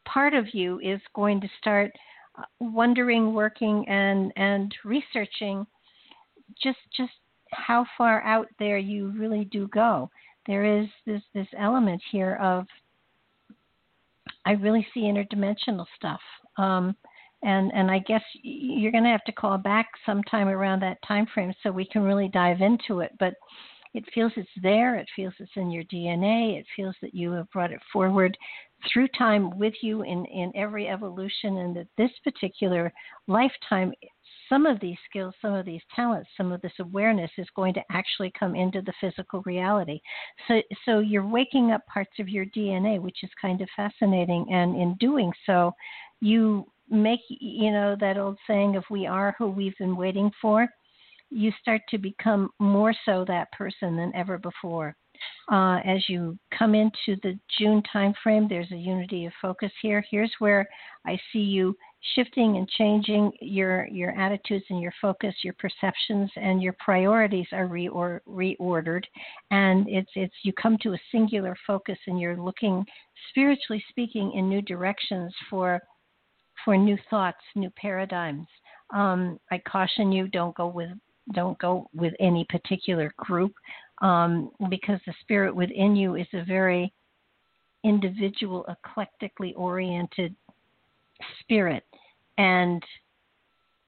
part of you is going to start uh, wondering, working, and, and researching just just how far out there you really do go. There is this this element here of I really see interdimensional stuff. Um, and and I guess you're going to have to call back sometime around that time frame so we can really dive into it. But it feels it's there. It feels it's in your DNA. It feels that you have brought it forward through time with you in in every evolution, and that this particular lifetime. Some of these skills, some of these talents, some of this awareness is going to actually come into the physical reality. So, so you're waking up parts of your DNA, which is kind of fascinating. And in doing so, you make you know that old saying if we are who we've been waiting for you start to become more so that person than ever before. Uh, as you come into the june time frame there's a unity of focus here. Here's where i see you shifting and changing your your attitudes and your focus your perceptions and your priorities are reor- reordered. And it's it's you come to a singular focus and you're looking spiritually speaking in new directions for for new thoughts, new paradigms. Um, I caution you: don't go with don't go with any particular group um, because the spirit within you is a very individual, eclectically oriented spirit, and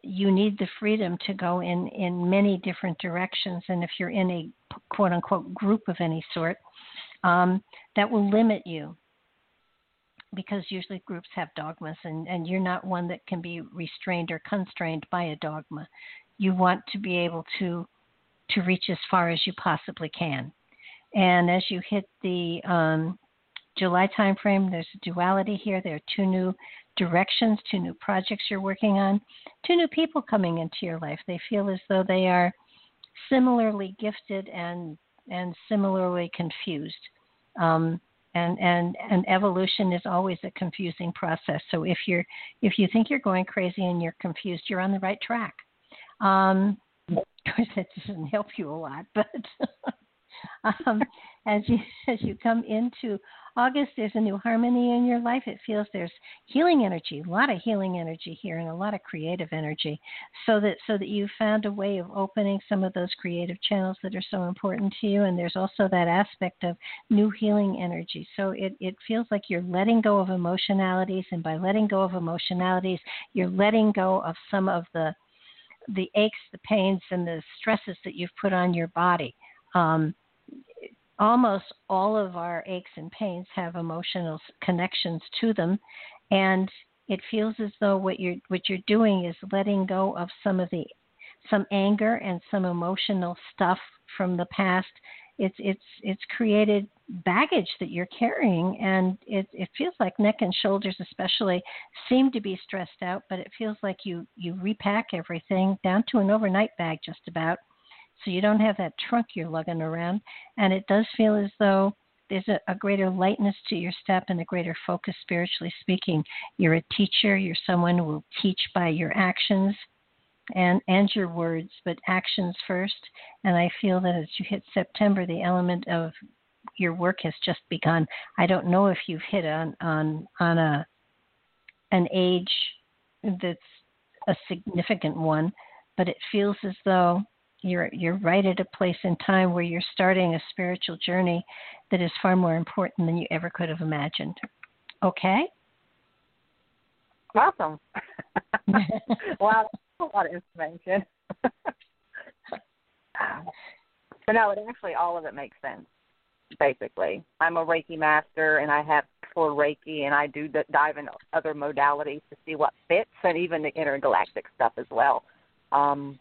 you need the freedom to go in in many different directions. And if you're in a quote unquote group of any sort, um, that will limit you because usually groups have dogmas and, and you're not one that can be restrained or constrained by a dogma. You want to be able to to reach as far as you possibly can. And as you hit the um, July timeframe, there's a duality here. There are two new directions, two new projects you're working on, two new people coming into your life. They feel as though they are similarly gifted and and similarly confused. Um, and and and evolution is always a confusing process. So if you're if you think you're going crazy and you're confused, you're on the right track. Um, of course, that doesn't help you a lot, but um, as you as you come into August, there's a new harmony in your life. It feels there's healing energy, a lot of healing energy here, and a lot of creative energy. So that so that you found a way of opening some of those creative channels that are so important to you. And there's also that aspect of new healing energy. So it it feels like you're letting go of emotionalities, and by letting go of emotionalities, you're letting go of some of the the aches, the pains, and the stresses that you've put on your body. Um, almost all of our aches and pains have emotional connections to them. And it feels as though what you're what you're doing is letting go of some of the some anger and some emotional stuff from the past. It's it's it's created baggage that you're carrying and it it feels like neck and shoulders especially seem to be stressed out but it feels like you you repack everything down to an overnight bag just about so you don't have that trunk you're lugging around. And it does feel as though there's a, a, greater lightness to your step and a greater focus spiritually speaking. You're a teacher, you're someone who will teach by your actions and, and your words, but actions first. And I feel that as you hit September, the element of your work has just begun. I don't know if you've hit on on on a an age that's a significant one, but it feels as though you're you're right at a place in time where you're starting a spiritual journey that is far more important than you ever could have imagined. Okay? Awesome. wow, a lot of information. but no, it actually all of it makes sense. Basically, I'm a Reiki master, and I have for Reiki, and I do dive in other modalities to see what fits, and even the intergalactic stuff as well. Um,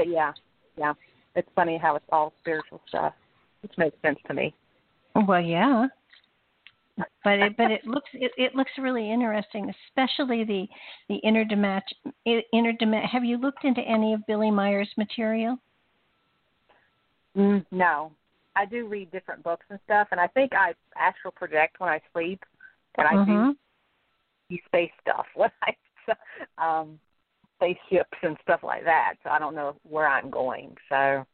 but yeah, yeah, it's funny how it's all spiritual stuff, which makes sense to me. Well, yeah, but it but it looks it, it looks really interesting, especially the the interdimension interdimension. Have you looked into any of Billy Meier's material? Mm, no, I do read different books and stuff, and I think I astral project when I sleep, and I mm-hmm. do space stuff when I um spaceships and stuff like that. So I don't know where I'm going. So.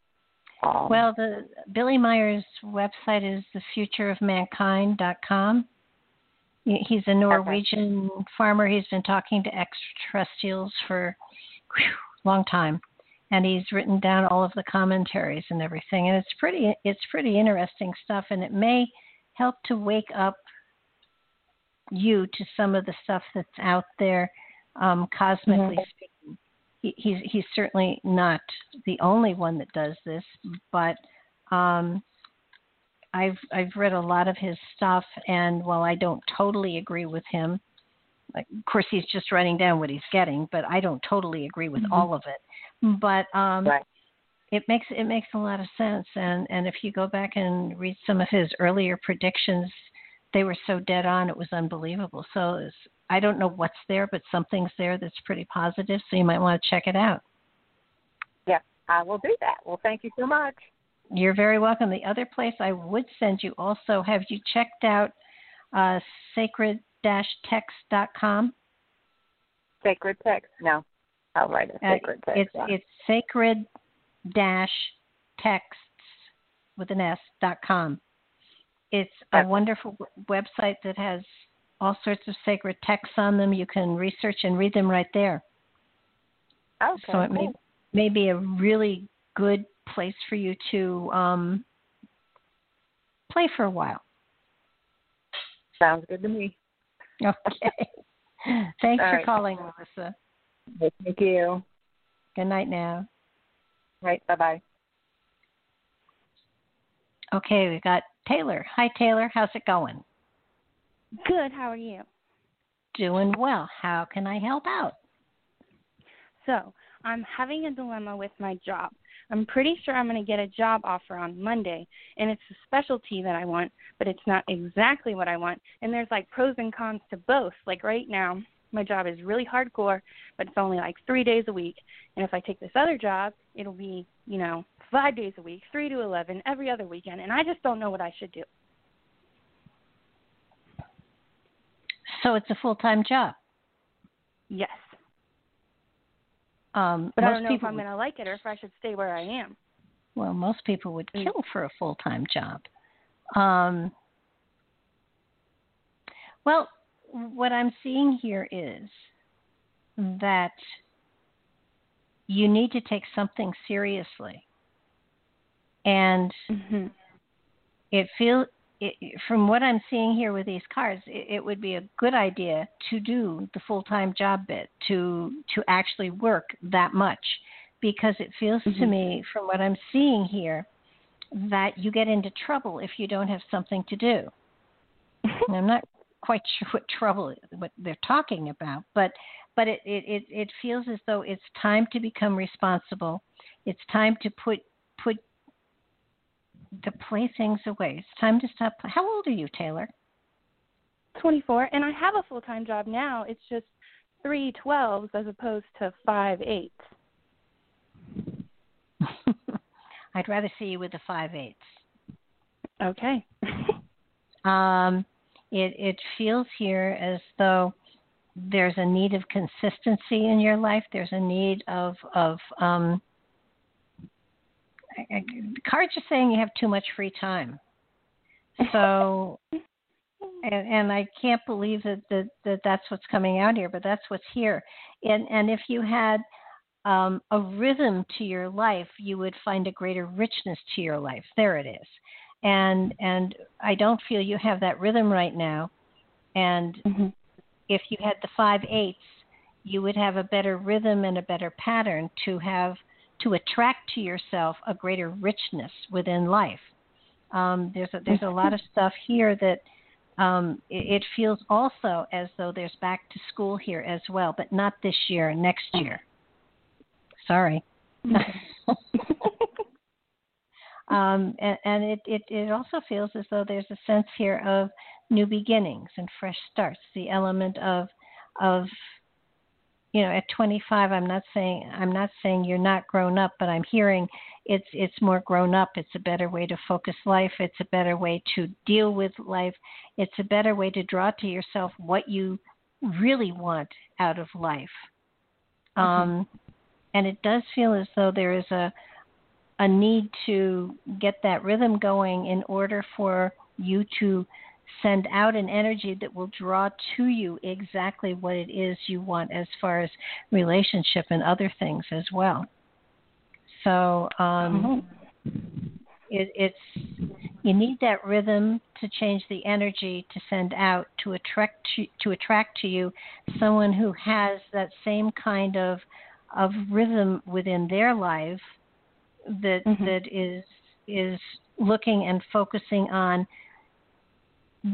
Um, well, the Billy Meier's website is thefutureofmankind.com. He's a Norwegian okay. farmer. He's been talking to extraterrestrials for a long time, and he's written down all of the commentaries and everything. And it's pretty, it's pretty interesting stuff, and it may help to wake up you to some of the stuff that's out there, um, cosmically mm-hmm. speaking he, he's he's certainly not the only one that does this, but um, I've I've read a lot of his stuff, and while I don't totally agree with him, like, of course he's just writing down what he's getting, but I don't totally agree with mm-hmm. all of it. But um, right. it makes it makes a lot of sense, and and if you go back and read some of his earlier predictions, they were so dead on, it was unbelievable. So I don't know what's there, but something's there that's pretty positive. So you might want to check it out. Yeah, I will do that. Well, thank you so much. You're very welcome. The other place I would send you also, have you checked out uh, sacred-text.com? Sacred text? No. I'll write it. Uh, sacred text. It's, it's sacred-texts with an S dot com. It's a wonderful website that has all sorts of sacred texts on them. You can research and read them right there. Okay, so it may, may be a really good place for you to um, play for a while. Sounds good to me. Okay. Thanks All for right. calling, Melissa. Thank you. Good night now. Right. Bye bye. Okay, we got Taylor. Hi, Taylor. How's it going? Good. How are you? Doing well. How can I help out? So, I'm having a dilemma with my job. I'm pretty sure I'm going to get a job offer on Monday, and it's a specialty that I want, but it's not exactly what I want. And there's like pros and cons to both. Like right now, my job is really hardcore, but it's only like three days a week. And if I take this other job, it'll be, you know, five days a week, three to 11, every other weekend. And I just don't know what I should do. So it's a full time job. Yes. Um, but I don't know if I'm going to like it or if I should stay where I am. Well, most people would Mm. kill for a full time job. Um, well, what I'm seeing here is that you need to take something seriously. And Mm-hmm. it feels it, from what I'm seeing here with these cards, it, it would be a good idea to do the full time job bit to to actually work that much, because it feels Mm-hmm. to me from what I'm seeing here that you get into trouble if you don't have something to do. and I'm not quite sure what trouble what they're talking about, but but it, it, it, it feels as though it's time to become responsible. It's time to put put the playthings away. It's time to stop. How old are you, Taylor? 24, and I have a full time job now. It's just three twelves as opposed to five eights. I'd rather see you with the five eighths. Okay. Um, it it feels here as though there's a need of consistency in your life. There's a need of of um, I- cards are saying you have too much free time. So, and, and I can't believe that, that that that's what's coming out here, but that's what's here. And and if you had um, a rhythm to your life, you would find a greater richness to your life. There it is. And and I don't feel you have that rhythm right now. And Mm-hmm. if you had the five eights, you would have a better rhythm and a better pattern to have to attract to yourself a greater richness within life. Um, there's a, there's a lot of stuff here that um, it, it feels also as though there's back to school here as well, but not this year, next year. Sorry. um, and and it, it, it also feels as though there's a sense here of new beginnings and fresh starts. The element of of you know at 25 i'm not saying i'm not saying you're not grown up but i'm hearing it's it's more grown up. It's a better way to focus life. It's a better way to deal with life. It's a better way to draw to yourself what you really want out of life. Um and it does feel as though there is a a need to get that rhythm going in order for you to send out an energy that will draw to you exactly what it is you want as far as relationship and other things as well. So um, it, it's you need that rhythm to change the energy to send out to attract to, to attract to you someone who has that same kind of of rhythm within their life that Mhm. that is is looking and focusing on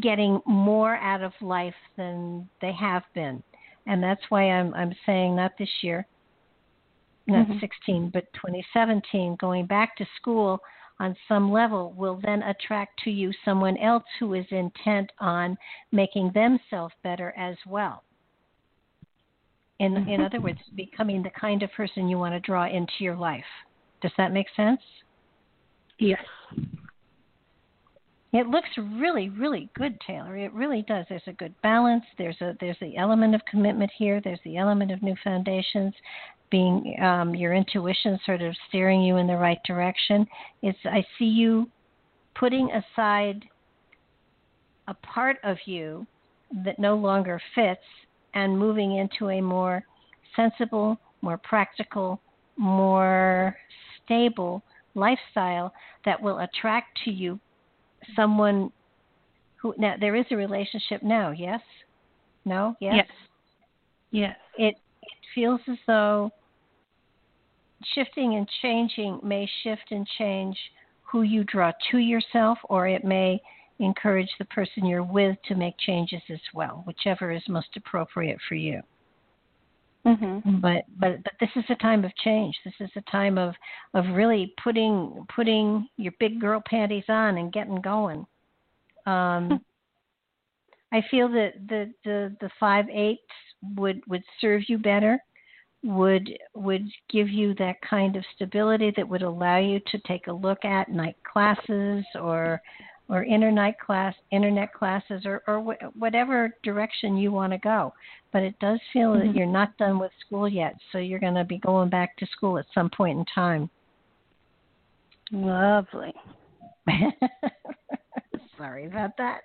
getting more out of life than they have been. And that's why I'm I'm saying not this year, not Mhm. 16, but 2017 going back to school on some level will then attract to you someone else who is intent on making themselves better as well. In in Mhm. other words, becoming the kind of person you want to draw into your life. Does that make sense? Yes. It looks really, really good, Taylor. It really does. There's a good balance. There's a there's the element of commitment here. There's the element of new foundations, being um, your intuition sort of steering you in the right direction. It's I see you putting aside a part of you that no longer fits and moving into a more sensible, more practical, more stable lifestyle that will attract to you someone who now there is a relationship now yes no yes Yes. Yes. it it feels as though shifting and changing may shift and change who you draw to yourself or it may encourage the person you're with to make changes as well whichever is most appropriate for you Mhm. but but but this is a time of change. This is a time of of really putting putting your big girl panties on and getting going. Um i feel that the the the five eights would would serve you better would would give you that kind of stability that would allow you to take a look at night classes or or internet class internet classes or or wh- whatever direction you want to go but it does feel that Mhm. you're not done with school yet so you're going to be going back to school at some point in time Lovely. sorry about that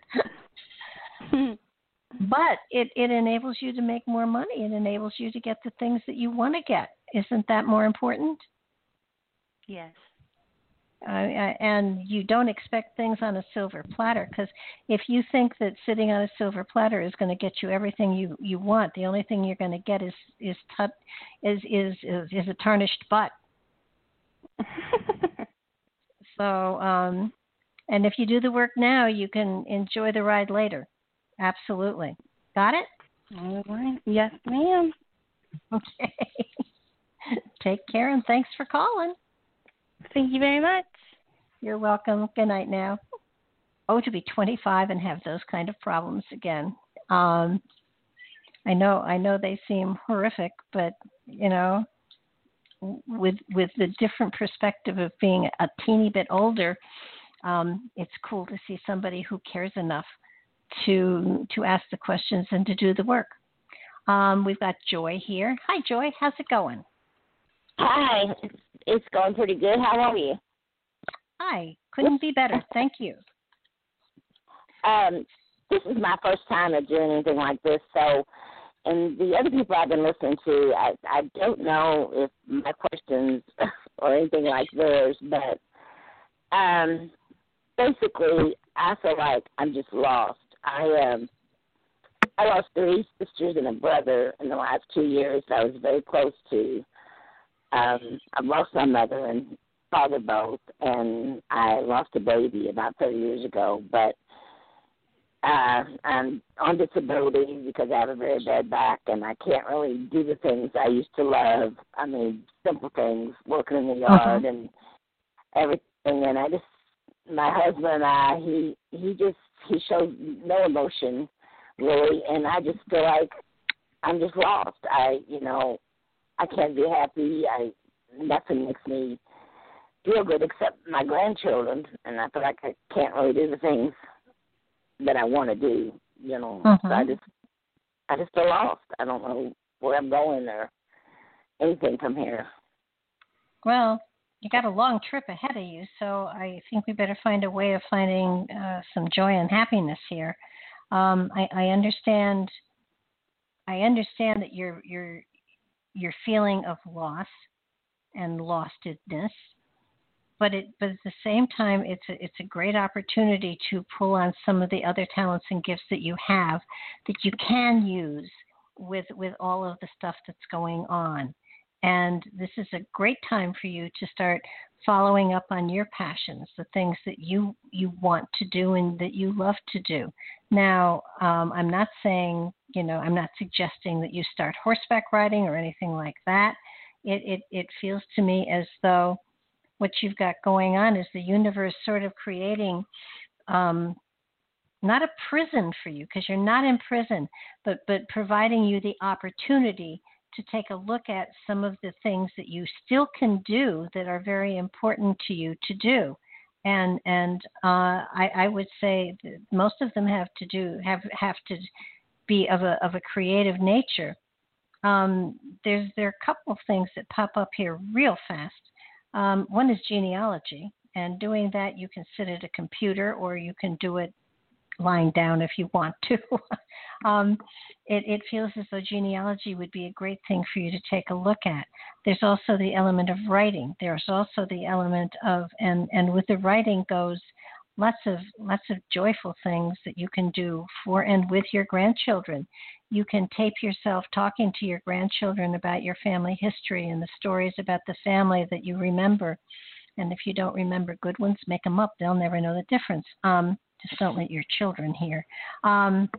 but it it enables you to make more money it enables you to get the things that you want to get isn't that more important yes. Uh, and you don't expect things on a silver platter because if you think that sitting on a silver platter is going to get you everything you you want the only thing you're going to get is is tut, is, is is is a tarnished butt. So um and if you do the work now you can enjoy the ride later. Absolutely. Got it? All right. Yes, ma'am. okay. Take care and thanks for calling Thank you very much. You're welcome. Good night now. Oh, to be 25 and have those kind of problems again. Um, I know, I know they seem horrific, but you know, with with the different perspective of being a teeny bit older, um, it's cool to see somebody who cares enough to to ask the questions and to do the work. Um, we've got Joy here. Hi, Joy. How's it going? Hi, it's going pretty good. How are you? Hi. Couldn't be better. Thank you. Um, this is my first time of doing anything like this, so and the other people I've been listening to, I I don't know if my questions or anything like theirs, but um, basically, I feel like I'm just lost. I um, I lost three sisters and a brother in the last two years. That I was very close to. Um, I've lost my mother and father both, and I lost a baby about 30 years ago. But uh, I'm on disability because I have a very bad back and I can't really do the things I used to love. I mean, simple things, working in the yard Uh-huh. and everything. And I just, my husband and I, he he just he showed no emotion really, and I just feel like I'm just lost. I, you know, I can't be happy. I nothing makes me feel good except my grandchildren, and I feel like I can't really do the things that I want to do. You know, so I Mhm. just I just feel lost. I don't know where I'm going or anything from here. Well, you got a long trip ahead of you, so I think we better find a way of finding uh, some joy and happiness here. Um, I, I understand. I understand that your your your feeling of loss and lostedness, but it but at the same time, it's a, it's a great opportunity to pull on some of the other talents and gifts that you have that you can use with with all of the stuff that's going on. And this is a great time for you to start following up on your passions, the things that you you want to do and that you love to do. Now, um, I'm not saying, you know, I'm not suggesting that you start horseback riding or anything like that. It it it feels to me as though what you've got going on is the universe sort of creating um, not a prison for you because you're not in prison, but but providing you the opportunity to take a look at some of the things that you still can do that are very important to you to do. And and uh, I, I would say most of them have to do have have to be of a of a creative nature. Um, there's there are a couple of things that pop up here real fast. Um, one is genealogy, and doing that you can sit at a computer or you can do it lying down if you want to. um, it, it feels as though genealogy would be a great thing for you to take a look at. There's also the element of writing. There's also the element of and and with the writing goes lots of lots of joyful things that you can do for and with your grandchildren. You can tape yourself talking to your grandchildren about your family history and the stories about the family that you remember. And if you don't remember good ones, make them up. They'll never know the difference. Um, just don't let your children hear. Um,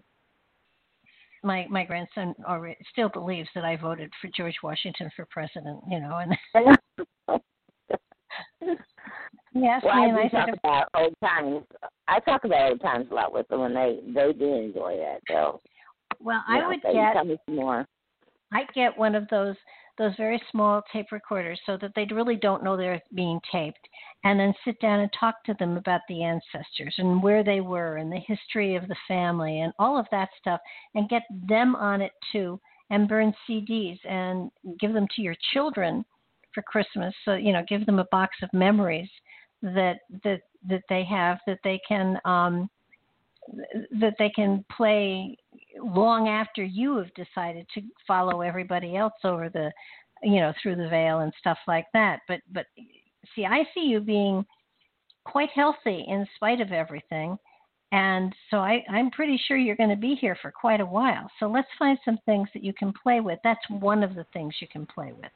my my grandson already still believes that I voted for George Washington for president. You know, and asked well, I I talk about old times. I talk about old times a lot with them, and they they do enjoy that. though. "Well, you I know, would get tell me some more. I'd get one of those those very small tape recorders so that they really don't know they're being taped and then sit down and talk to them about the ancestors and where they were and the history of the family and all of that stuff and get them on it too and burn CDs and give them to your children for Christmas. So you know give them a box of memories that that that they have that they can um that they can play long after you have decided to follow everybody else over the you know through the veil and stuff like that. But but see i see you being quite healthy in spite of everything. And so I, i'm pretty sure you're going to be here for quite a while. So let's find some things that you can play with. That's one of the things you can play with.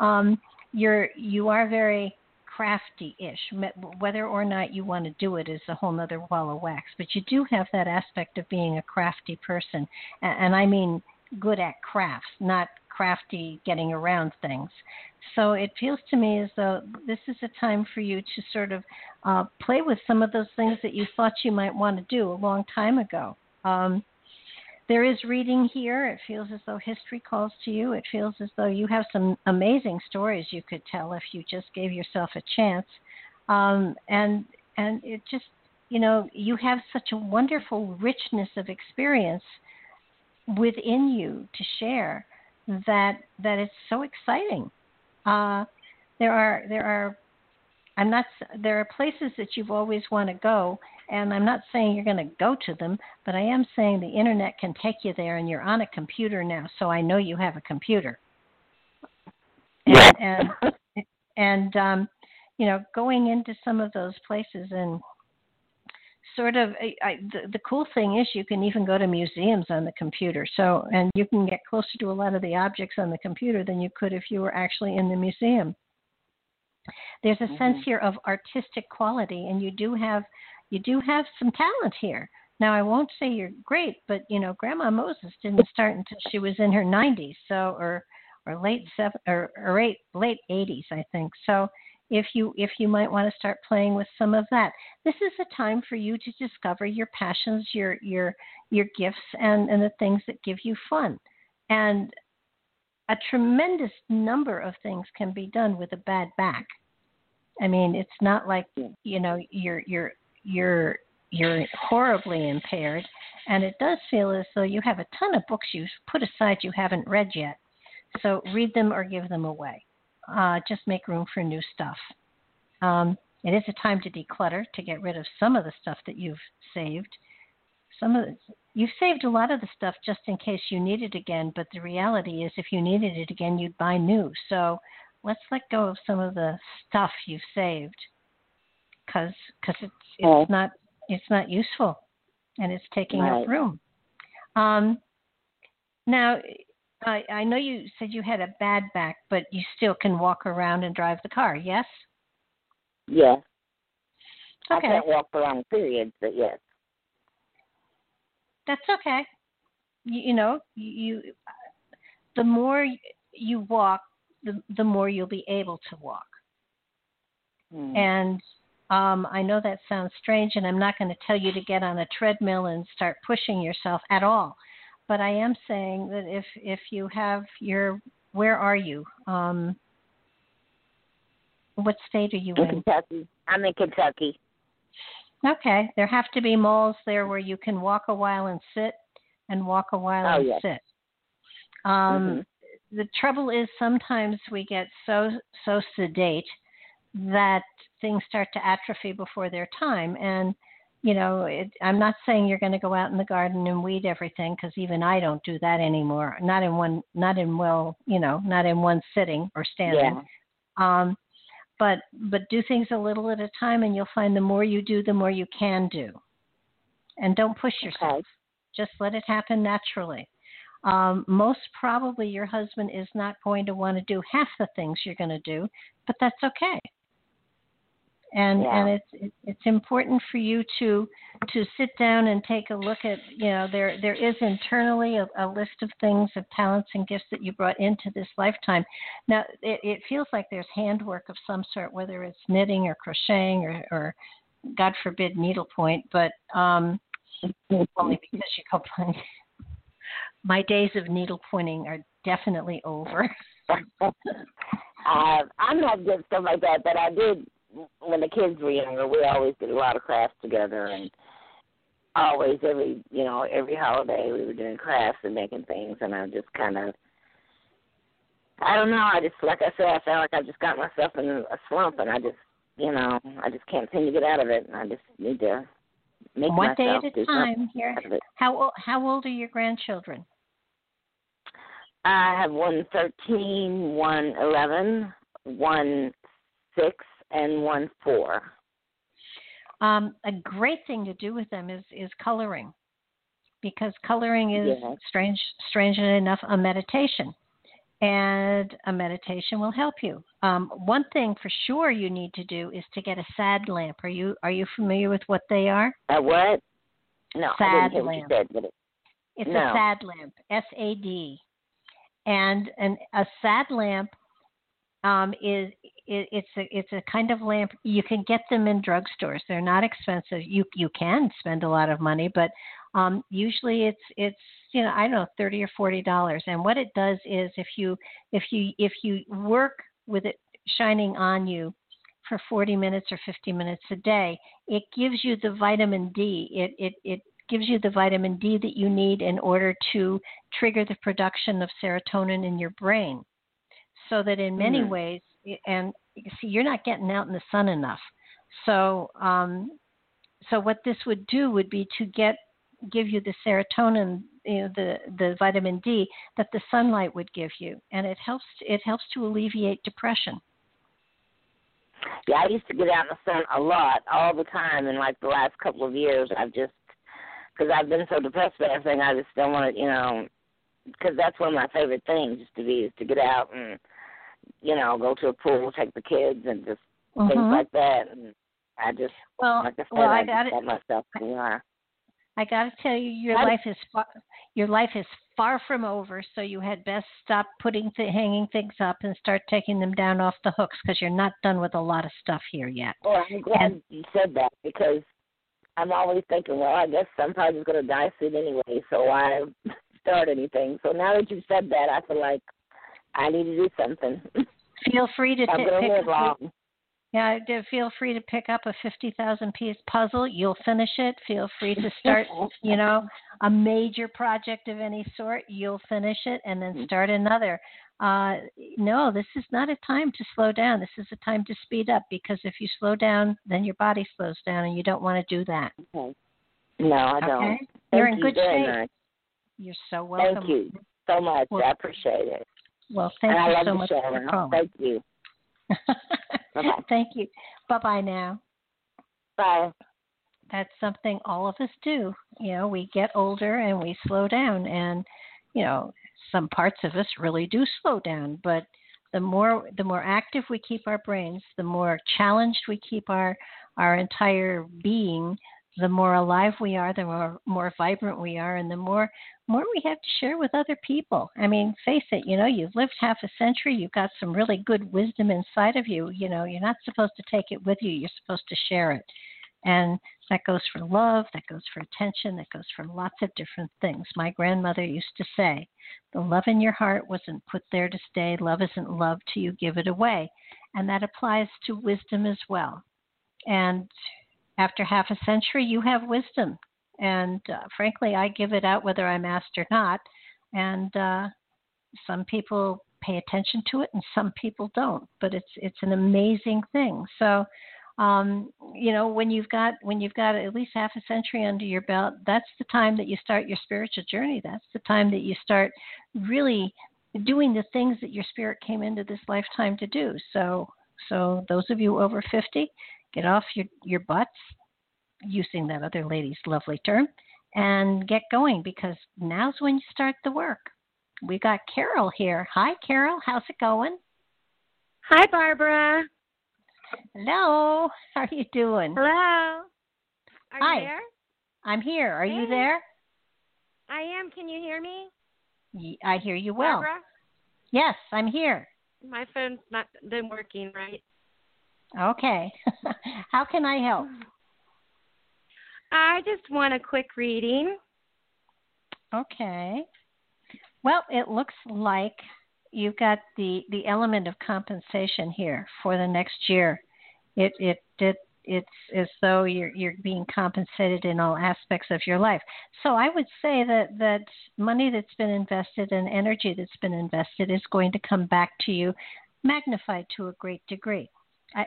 Um, you're you are very crafty-ish. Whether or not you want to do it is a whole other wall of wax. But you do have that aspect of being a crafty person, and, I mean good at crafts, not crafty getting around things. So it feels to me as though this is a time for you to sort of uh, play with some of those things that you thought you might want to do a long time ago. Um, there is reading here. It feels as though history calls to you. It feels as though you have some amazing stories you could tell if you just gave yourself a chance. Um, and and it just you know you have such a wonderful richness of experience within you to share that that it's so exciting. Uh, there are there are I'm not there are places that you've always want to go And I'm not saying you're going to go to them, but I am saying the internet can take you there, and you're on a computer now, so I know you have a computer. And and, and um, you know, going into some of those places and sort of I, the, the cool thing is you can even go to museums on the computer so and you can get closer to a lot of the objects on the computer than you could if you were actually in the museum there's a mm-hmm. sense here of artistic quality and you do have you do have some talent here. Now i won't say you're great but you know grandma moses didn't start until she was in her 90s so or or late seven or, or eight, late 80s i think. So if you if you might want to start playing with some of that. This is a time for you to discover your passions your your your gifts and and the things that give you fun. And a tremendous number of things can be done with a bad back. I mean it's not like you know you're you're you're you're horribly impaired and it does feel as though you have a ton of books you've put aside you haven't read yet so read them or give them away uh, just make room for new stuff. Um, it is a time to declutter to get rid of some of the stuff that you've saved. Some of the, you've saved a lot of the stuff just in case you need it again, but the reality is if you needed it again, you'd buy new. So let's let go of some of the stuff you've saved because cause it's it's not it's not useful and it's taking right. up room. Um, now I, I know you said you had a bad back, but you still can walk around and drive the car, yes? Yes. Okay. I can't walk around periods, but yes. That's okay. You, you know, you the more you walk, the the more you'll be able to walk. Hmm. And um, I know that sounds strange, and I'm not going to tell you to get on a treadmill and start pushing yourself at all but I am saying that if if you have your where are you? Um, what state are you in? in? Kentucky. I'm in Kentucky. Okay, there have to be malls there where you can walk a while and sit, and walk a while oh, and yes. sit. Um, mm-hmm. The trouble is sometimes we get so so sedate that things start to atrophy before their time, and you know, it, I'm not saying you're going to go out in the garden and weed everything because even I don't do that anymore. Not in one, not in well, you know, not in one sitting or standing. Yeah. Um, but but do things a little at a time, and you'll find the more you do, the more you can do. And don't push yourself. Okay. Just let it happen naturally. Um, most probably, your husband is not going to want to do half the things you're going to do, but that's okay and yeah. and it's it's important for you to to sit down and take a look at you know there there is internally a, a list of things of talents and gifts that you brought into this lifetime now it, it feels like there's handwork of some sort whether it's knitting or crocheting or, or god forbid needlepoint but um only because you complain my days of needlepointing are definitely over uh, i'm not good stuff like that but i did when the kids were younger, we always did a lot of crafts together, and always every you know every holiday we were doing crafts and making things, and I just kind of. I don't know. I just, like I said, I felt like I just got myself in a slump, and I just, you know, I just can't seem to get out of it. And I just need to make one day at a time. Here, how old? How old are your grandchildren? I have one thirteen, one eleven, one six, and one four. Um, a great thing to do with them is is coloring, because coloring is yes. strange, strangely enough, a meditation, and a meditation will help you. Um, one thing for sure you need to do is to get a sad lamp. Are you are you familiar with what they are? A what? No, sad lamp. Said, it, it's no. a sad lamp. S A D. And an, a sad lamp um, is it, it's a it's a kind of lamp. You can get them in drugstores. They're not expensive. You you can spend a lot of money, but um, usually it's it's you know I don't know thirty or forty dollars. And what it does is if you if you if you work with it shining on you for 40 minutes or 50 minutes a day, it gives you the vitamin D. It it it gives you the vitamin D that you need in order to trigger the production of serotonin in your brain so that in many mm-hmm. ways and see you're not getting out in the sun enough so um so what this would do would be to get give you the serotonin, you know, the the vitamin D that the sunlight would give you, and it helps it helps to alleviate depression. Yeah, I used to get out in the sun a lot, all the time, and like the last couple of years, I've just because I've been so depressed by everything, I just don't want to, you know, because that's one of my favorite things is to be is to get out and you know go to a pool, take the kids, and just mm-hmm. things like that. And I just well, like I said, well, I, I got it. myself are. I got to tell you, your life is far, your life is far from over. So you had best stop putting th- hanging things up and start taking them down off the hooks because you're not done with a lot of stuff here yet. Well, I'm glad and, you said that because I'm always thinking, well, I guess I'm going to die soon anyway, so why start anything? So now that you've said that, I feel like I need to do something. Feel free to I'm t- going to pick live long. Yeah, feel free to pick up a 50,000 piece puzzle. You'll finish it. Feel free to start, you know, a major project of any sort. You'll finish it and then start another. Uh, no, this is not a time to slow down. This is a time to speed up because if you slow down, then your body slows down and you don't want to do that. Okay. No, I don't. Okay? You're in you good shape. Much. You're so welcome. Thank you so much. Well, I appreciate it. Well, thank and you so much show, for calling. Thank you. Thank you. Bye bye now. Bye. That's something all of us do. You know, we get older and we slow down, and you know, some parts of us really do slow down. But the more the more active we keep our brains, the more challenged we keep our our entire being, the more alive we are, the more more vibrant we are, and the more more we have to share with other people. I mean, face it, you know, you've lived half a century, you've got some really good wisdom inside of you. You know, you're not supposed to take it with you, you're supposed to share it. And that goes for love, that goes for attention, that goes for lots of different things. My grandmother used to say, The love in your heart wasn't put there to stay. Love isn't love till you give it away. And that applies to wisdom as well. And after half a century, you have wisdom and uh, frankly, I give it out whether I'm asked or not. And uh, some people pay attention to it, and some people don't. But it's it's an amazing thing. So, um, you know, when you've got when you've got at least half a century under your belt, that's the time that you start your spiritual journey. That's the time that you start really doing the things that your spirit came into this lifetime to do. So, so those of you over 50, get off your your butts, using that other lady's lovely term, and get going because now's when you start the work. We got Carol here. Hi, Carol. How's it going? Hi, Barbara. Hello. How are you doing? Hello. Are Hi. you there? I'm here. Are you there? I am. Can you hear me? I hear you well. Barbara? Yes, I'm here. My phone's not been working right. Okay. How can I help? I just want a quick reading. Okay. Well, it looks like you've got the the element of compensation here for the next year. It it it it's as though you're you're being compensated in all aspects of your life. So I would say that that money that's been invested and energy that's been invested is going to come back to you magnified to a great degree.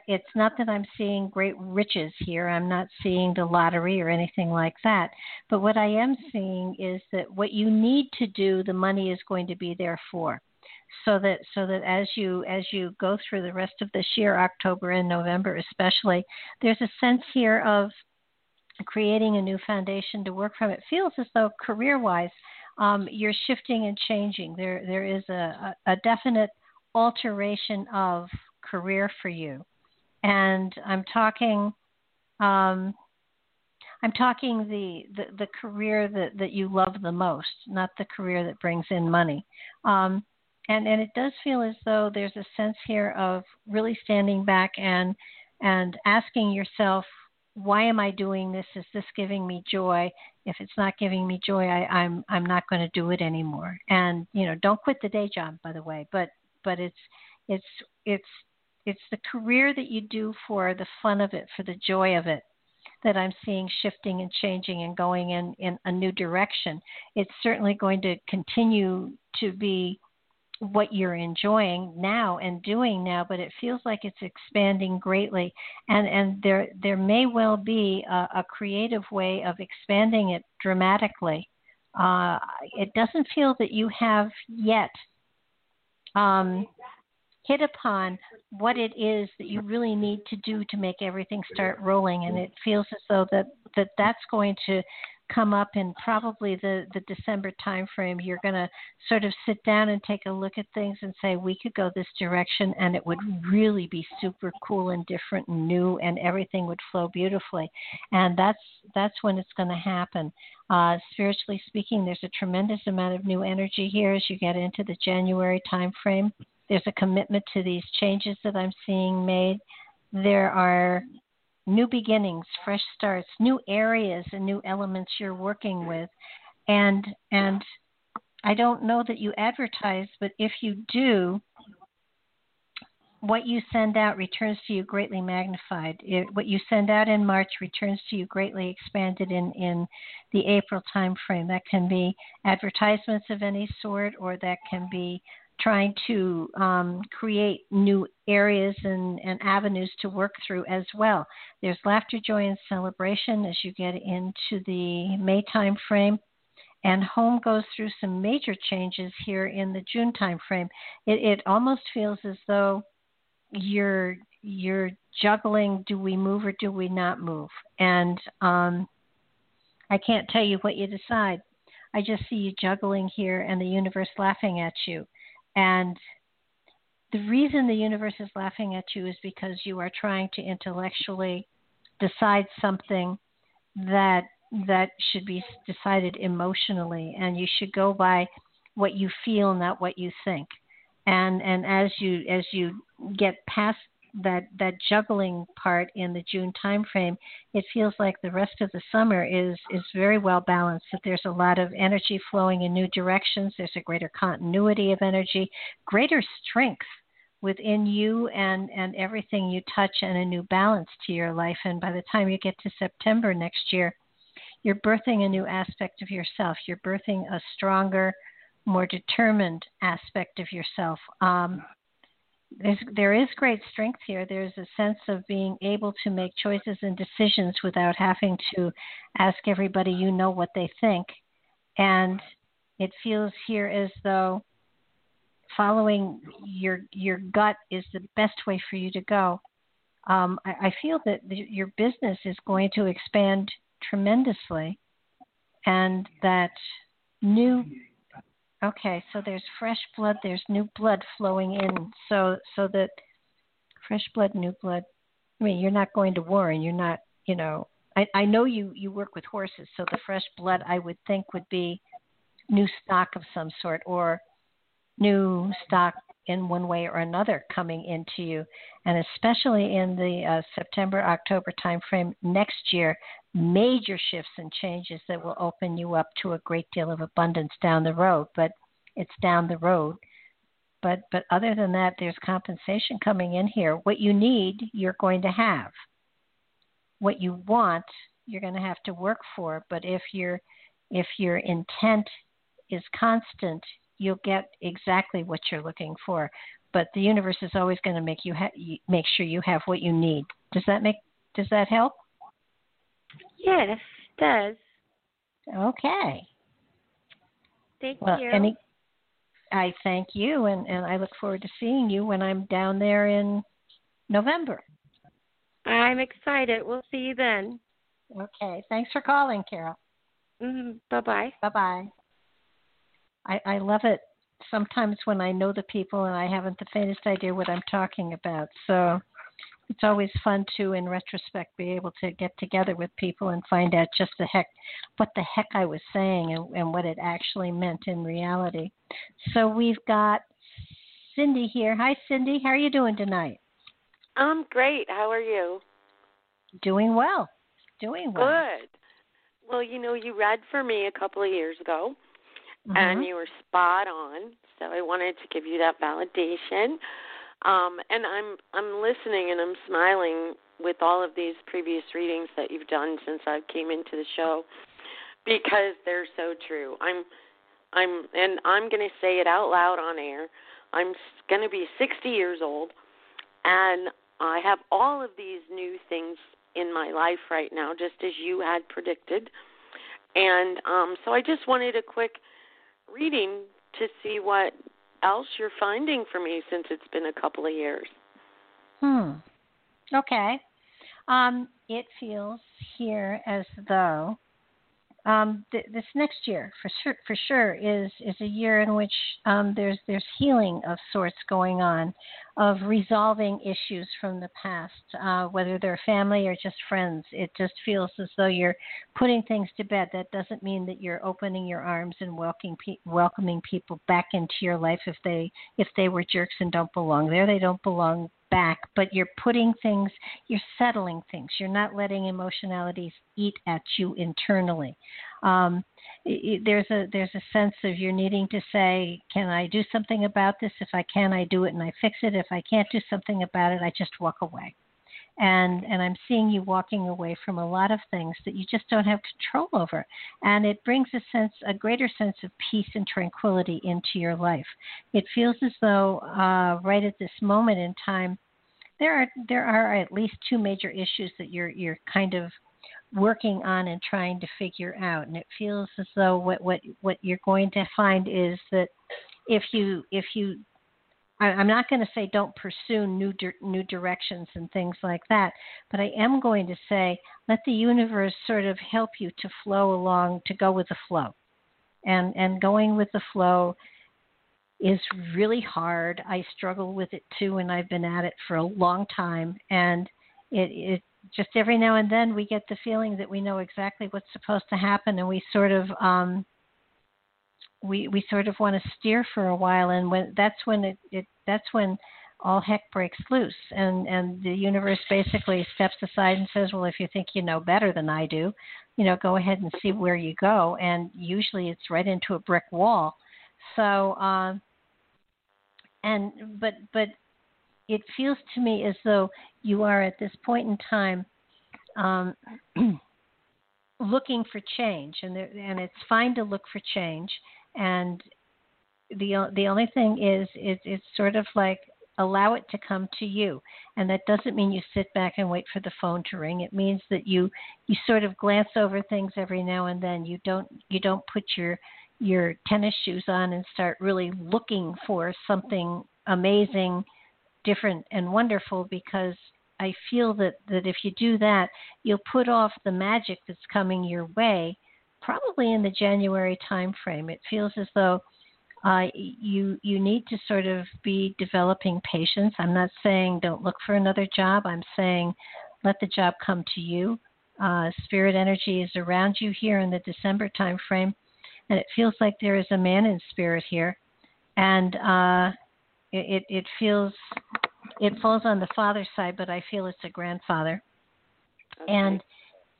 It's not that I'm seeing great riches here. I'm not seeing the lottery or anything like that. But what I am seeing is that what you need to do, the money is going to be there for so that so that as you as you go through the rest of this year october and november especially there's a sense here of creating a new foundation to work from it feels as though career wise um, you're shifting and changing there there is a, a, a definite alteration of career for you. And i'm talking um, I'm talking the, the, the career that, that you love the most, not the career that brings in money. Um, and and it does feel as though there's a sense here of really standing back and and asking yourself why am i doing this? Is this giving me joy? If it's not giving me joy I, i'm i'm not going to do it anymore. And you know don't quit the day job by the way but but it's it's it's it's the career that you do for the fun of it for the joy of it that I'm seeing shifting and changing and going in, in a new direction. It's certainly going to continue to be what you're enjoying now and doing now, but it feels like it's expanding greatly. And and there there may well be a, a creative way of expanding it dramatically. Uh, it doesn't feel that you have yet um, hit upon what it is that you really need to do to make everything start rolling, and it feels as though that that that's going to come up in probably the the December timeframe. You're going to sort of sit down and take a look at things and say we could go this direction, and it would really be super cool and different and new, and everything would flow beautifully. And that's that's when it's going to happen. Uh, spiritually speaking, there's a tremendous amount of new energy here as you get into the January timeframe. There's a commitment to these changes that I'm seeing made. There are new beginnings, fresh starts, new areas and new elements you're working with. And and I don't know that you advertise, but if you do, what you send out returns to you greatly magnified. It, what you send out in March returns to you greatly expanded in, in the April timeframe. That can be advertisements of any sort, or that can be trying to um, create new areas and, and, avenues to work through as well. There's laughter, joy, and celebration as you get into the May time frame. And home goes through some major changes here in the June time frame. It, it almost feels as though you're you're juggling do we move or do we not move and um, i can't tell you what you decide i just see you juggling here and the universe laughing at you and the reason the universe is laughing at you is because you are trying to intellectually decide something that that should be decided emotionally. And you should go by what you feel not what you think. And and as you as you get past that that juggling part in the June timeframe, it feels like the rest of the summer is is very well balanced. That there's a lot of energy flowing in new directions. There's a greater continuity of energy, greater strength within you and and everything you touch, and a new balance to your life. And by the time you get to September next year, you're birthing a new aspect of yourself. You're birthing a stronger, more determined aspect of yourself. Um, there's, there is great strength here. There's a sense of being able to make choices and decisions without having to ask everybody you know what they think. And it feels here as though following your your gut is the best way for you to go. Um, I, I feel that the, your business is going to expand tremendously, and that new Okay, so there's fresh blood, there's new blood flowing in. So so that fresh blood, new blood. I mean, you're not going to war and you're not, you know, I, I know you, you work with horses, so the fresh blood I would think would be new stock of some sort or new stock in one way or another coming into you. And especially in the uh, September, October timeframe next year, major shifts and changes that will open you up to a great deal of abundance down the road. But it's down the road. But but other than that, there's compensation coming in here. What you need, you're going to have. What you want, you're going to have to work for. But if your if your intent is constant, you'll get exactly what you're looking for. But the universe is always going to make you ha- make sure you have what you need. Does that make does that help? Yes, it does. Okay. Thank well, you. Any, I thank you, and, and I look forward to seeing you when I'm down there in November. I'm excited. We'll see you then. Okay. Thanks for calling, Carol. Mm-hmm. Bye bye. Bye bye. I, I love it sometimes when I know the people and I haven't the faintest idea what I'm talking about. So it's always fun to, in retrospect, be able to get together with people and find out just the heck, what the heck I was saying and, and what it actually meant in reality. So we've got Cindy here. Hi, Cindy. How are you doing tonight? I'm great. How are you? Doing well. Doing well. Good. Well, you know, you read for me a couple of years ago, Mhm. and you were spot on. So I wanted to give you that validation. Um, and I'm I'm listening and I'm smiling with all of these previous readings that you've done since I came into the show because they're so true. I'm I'm and I'm going to say it out loud on air. I'm going to be 60 years old and I have all of these new things in my life right now just as you had predicted. And um so I just wanted a quick reading to see what else you're finding for me since it's been a couple of years. Hmm. Okay. Um, it feels here as though um, th- this next year, for sure, for sure, is is a year in which um, there's there's healing of sorts going on, of resolving issues from the past, uh, whether they're family or just friends. It just feels as though you're putting things to bed. That doesn't mean that you're opening your arms and welcoming pe- welcoming people back into your life if they if they were jerks and don't belong there. They don't belong back, but you're putting things, you're settling things. You're not letting emotionalities eat at you internally. Um, there's a there's a sense of you're needing to say, can I do something about this? If I can, I do it and I fix it. If I can't do something about it, I just walk away. And and I'm seeing you walking away from a lot of things that you just don't have control over, and it brings a sense, a greater sense of peace and tranquility into your life. It feels as though uh, right at this moment in time, there are there are at least two major issues that you're you're kind of working on and trying to figure out and it feels as though what what what you're going to find is that if you if you I, am not going to say don't pursue new new directions and things like that, but I am going to say let the universe sort of help you to flow along to go with the flow, and and going with the flow is really hard. I struggle with it too, and I've been at it for a long time. And it, it just every now and then we get the feeling that we know exactly what's supposed to happen, and we sort of um, we we sort of want to steer for a while, and when that's when it, it that's when all heck breaks loose, and and the universe basically steps aside and says, well, if you think you know better than I do, you know, go ahead and see where you go, and usually it's right into a brick wall. So. Um, and but but it feels to me as though you are at this point in time um, looking for change, and there, and it's fine to look for change. And the the only thing is, is it's sort of like allow it to come to you, and that doesn't mean you sit back and wait for the phone to ring. It means that you you sort of glance over things every now and then. You don't you don't put your your tennis shoes on and start really looking for something amazing, different, and wonderful because I feel that, that if you do that, you'll put off the magic that's coming your way probably in the January time frame. It feels as though uh, you you need to sort of be developing patience. I'm not saying don't look for another job. I'm saying let the job come to you. Uh, spirit energy is around you here in the December time frame and it feels like there is a man in spirit here, and uh, it, it feels it falls on the father's side, but I feel it's a grandfather, okay. and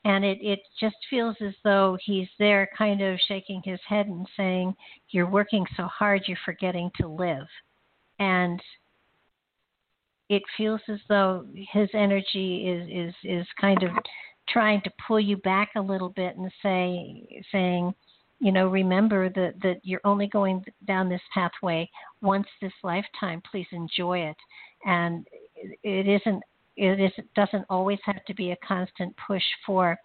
and it it just feels as though he's there, kind of shaking his head and saying, "You're working so hard, you're forgetting to live," and it feels as though his energy is is is kind of trying to pull you back a little bit and say saying you know remember that that you're only going down this pathway once this lifetime please enjoy it. And it isn't it is it doesn't always have to be a constant push for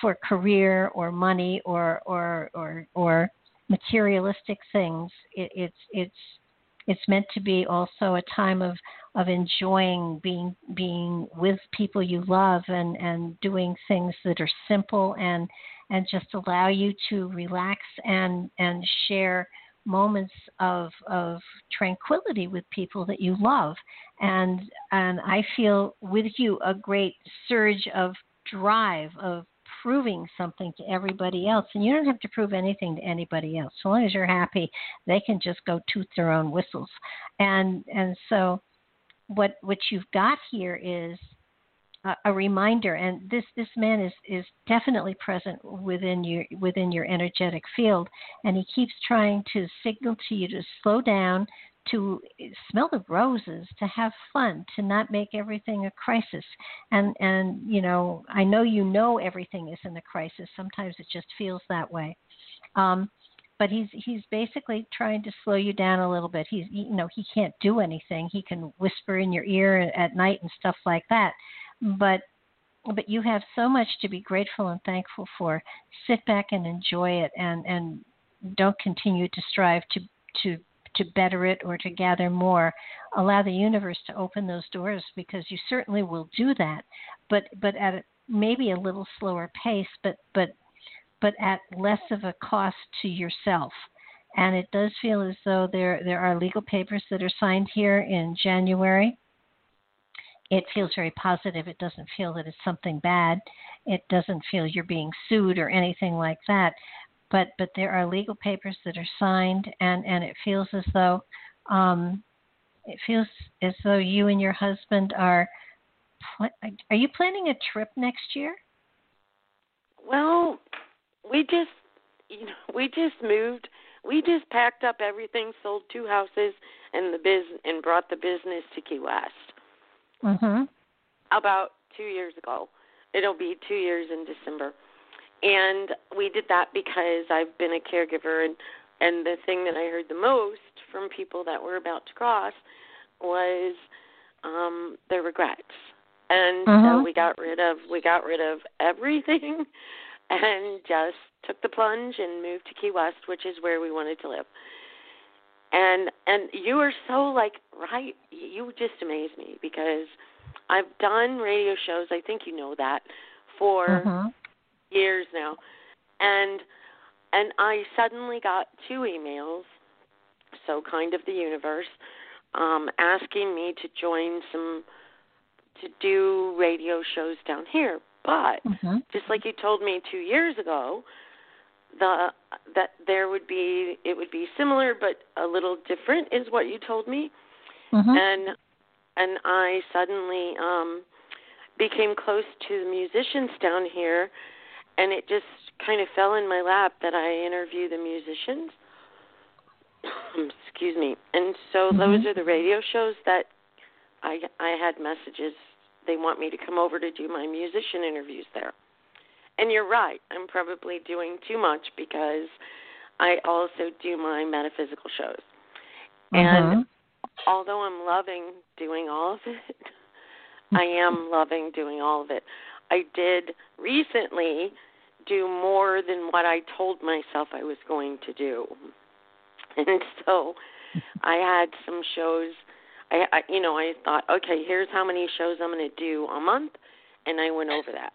for career or money or or or or materialistic things. It, it's it's it's meant to be also a time of of enjoying being being with people you love and and doing things that are simple and and just allow you to relax and and share moments of of tranquility with people that you love. And and I feel with you a great surge of drive of proving something to everybody else. And you don't have to prove anything to anybody else. So long as you're happy they can just go toot their own whistles. And and so what what you've got here is a reminder and this this man is is definitely present within your within your energetic field and he keeps trying to signal to you to slow down to smell the roses to have fun to not make everything a crisis and and you know i know you know everything is in a crisis sometimes it just feels that way um, but he's he's basically trying to slow you down a little bit. He's you know he can't do anything. He can whisper in your ear at night and stuff like that, but but you have so much to be grateful and thankful for. Sit back and enjoy it, and and don't continue to strive to to to better it or to gather more. Allow the universe to open those doors because you certainly will do that, but but at a, maybe a little slower pace, but but but at less of a cost to yourself. And it does feel as though there there are legal papers that are signed here in January. It feels very positive. It doesn't feel that it's something bad. It doesn't feel you're being sued or anything like that. But but there are legal papers that are signed, and and it feels as though um, it feels as though you and your husband are. Are you planning a trip next year? Well, we just you know we just moved we just packed up everything sold two houses and the biz and brought the business to key west mhm about two years ago it'll be two years in december and we did that because i've been a caregiver and and the thing that i heard the most from people that were about to cross was um their regrets and uh-huh. so we got rid of we got rid of everything and just took the plunge and moved to Key West, which is where we wanted to live. And and you are so like right you just amaze me because I've done radio shows, I think you know that, for uh-huh. years now. And and I suddenly got two emails, so kind of the universe, um, asking me to join some to do radio shows down here. But mm-hmm. just like you told me two years ago, the that there would be it would be similar but a little different is what you told me. Mm-hmm. And and I suddenly um became close to the musicians down here and it just kind of fell in my lap that I interview the musicians. Excuse me. And so mm-hmm. those are the radio shows that I I had messages they want me to come over to do my musician interviews there. And you're right, I'm probably doing too much because I also do my metaphysical shows. Mm-hmm. And although I'm loving doing all of it, I am loving doing all of it. I did recently do more than what I told myself I was going to do. And so I had some shows I, I you know I thought okay here's how many shows I'm going to do a month and I went over that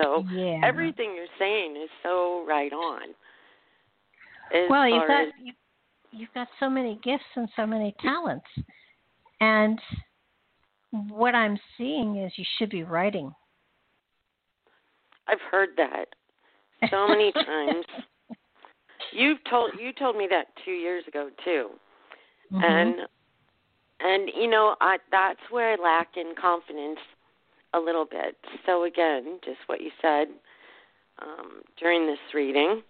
so yeah. everything you're saying is so right on. Well you've got as, you, you've got so many gifts and so many talents. And what I'm seeing is you should be writing. I've heard that so many times. You've told you told me that 2 years ago too. Mm-hmm. and and you know I that's where I lack in confidence a little bit. So again, just what you said um, during this reading,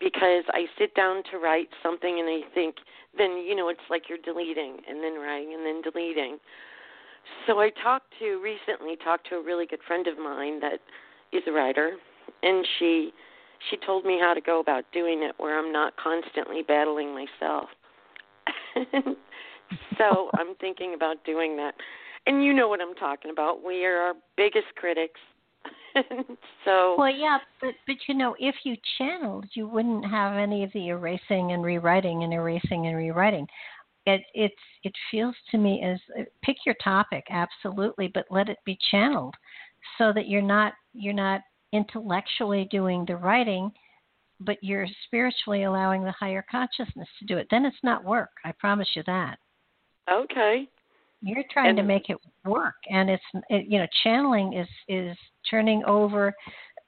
because I sit down to write something and I think, then you know it's like you're deleting and then writing and then deleting. So I talked to recently talked to a really good friend of mine that is a writer, and she she told me how to go about doing it where I'm not constantly battling myself. so I'm thinking about doing that. And you know what I'm talking about. We are our biggest critics. so Well, yeah, but but you know, if you channeled, you wouldn't have any of the erasing and rewriting and erasing and rewriting. It it's it feels to me as uh, pick your topic absolutely, but let it be channeled so that you're not you're not intellectually doing the writing but you're spiritually allowing the higher consciousness to do it. Then it's not work. I promise you that. Okay. You're trying and, to make it work, and it's it, you know channeling is is turning over.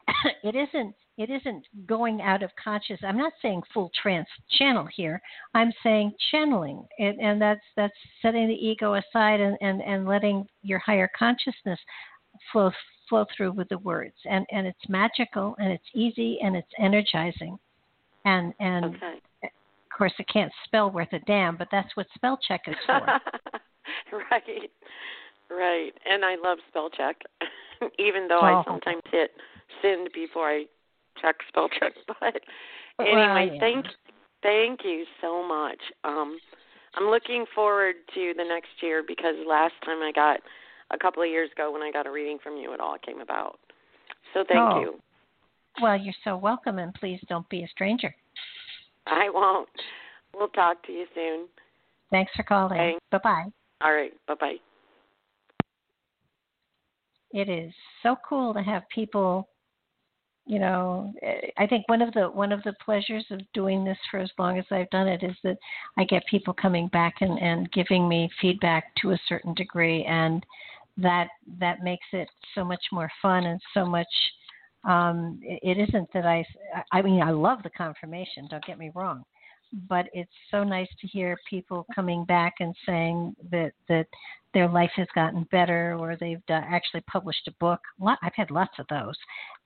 it isn't it isn't going out of conscious. I'm not saying full trance channel here. I'm saying channeling, and, and that's that's setting the ego aside and, and and letting your higher consciousness flow flow through with the words and and it's magical and it's easy and it's energizing and and okay. of course it can't spell worth a damn but that's what spell check is for right right and i love spell check even though oh. i sometimes hit send before i check spell check but anyway, yeah. thank thank you so much. Um, I'm looking forward to the next year because last time I got a couple of years ago when I got a reading from you, it all came about. So thank Oh. you. Well, you're so welcome, and please don't be a stranger. I won't. We'll talk to you soon. Thanks for calling. Bye bye. All right. Bye bye. it is so cool to have people you know i think one of the one of the pleasures of doing this for as long as i've done it is that i get people coming back and and giving me feedback to a certain degree and that that makes it so much more fun and so much um it, it isn't that i i mean i love the confirmation don't get me wrong but it's so nice to hear people coming back and saying that that their life has gotten better or they've actually published a book. I've had lots of those.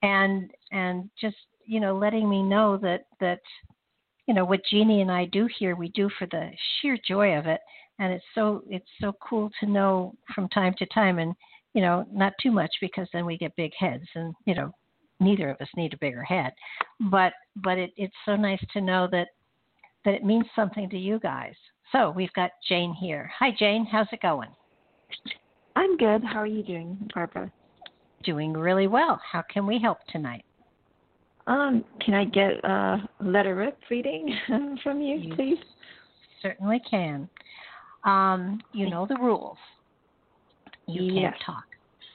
And and just you know letting me know that that you know what jeannie and i do here we do for the sheer joy of it. And it's so it's so cool to know from time to time and you know not too much because then we get big heads and you know neither of us need a bigger head. But but it, it's so nice to know that that it means something to you guys. So we've got jane here. Hi jane. How's it going? I'm good. How are you doing, Barbara? doing really well. How can we help tonight? Um, can I get a letter rip reading from you, You- please? certainly can. Um you know the rules. You can't talk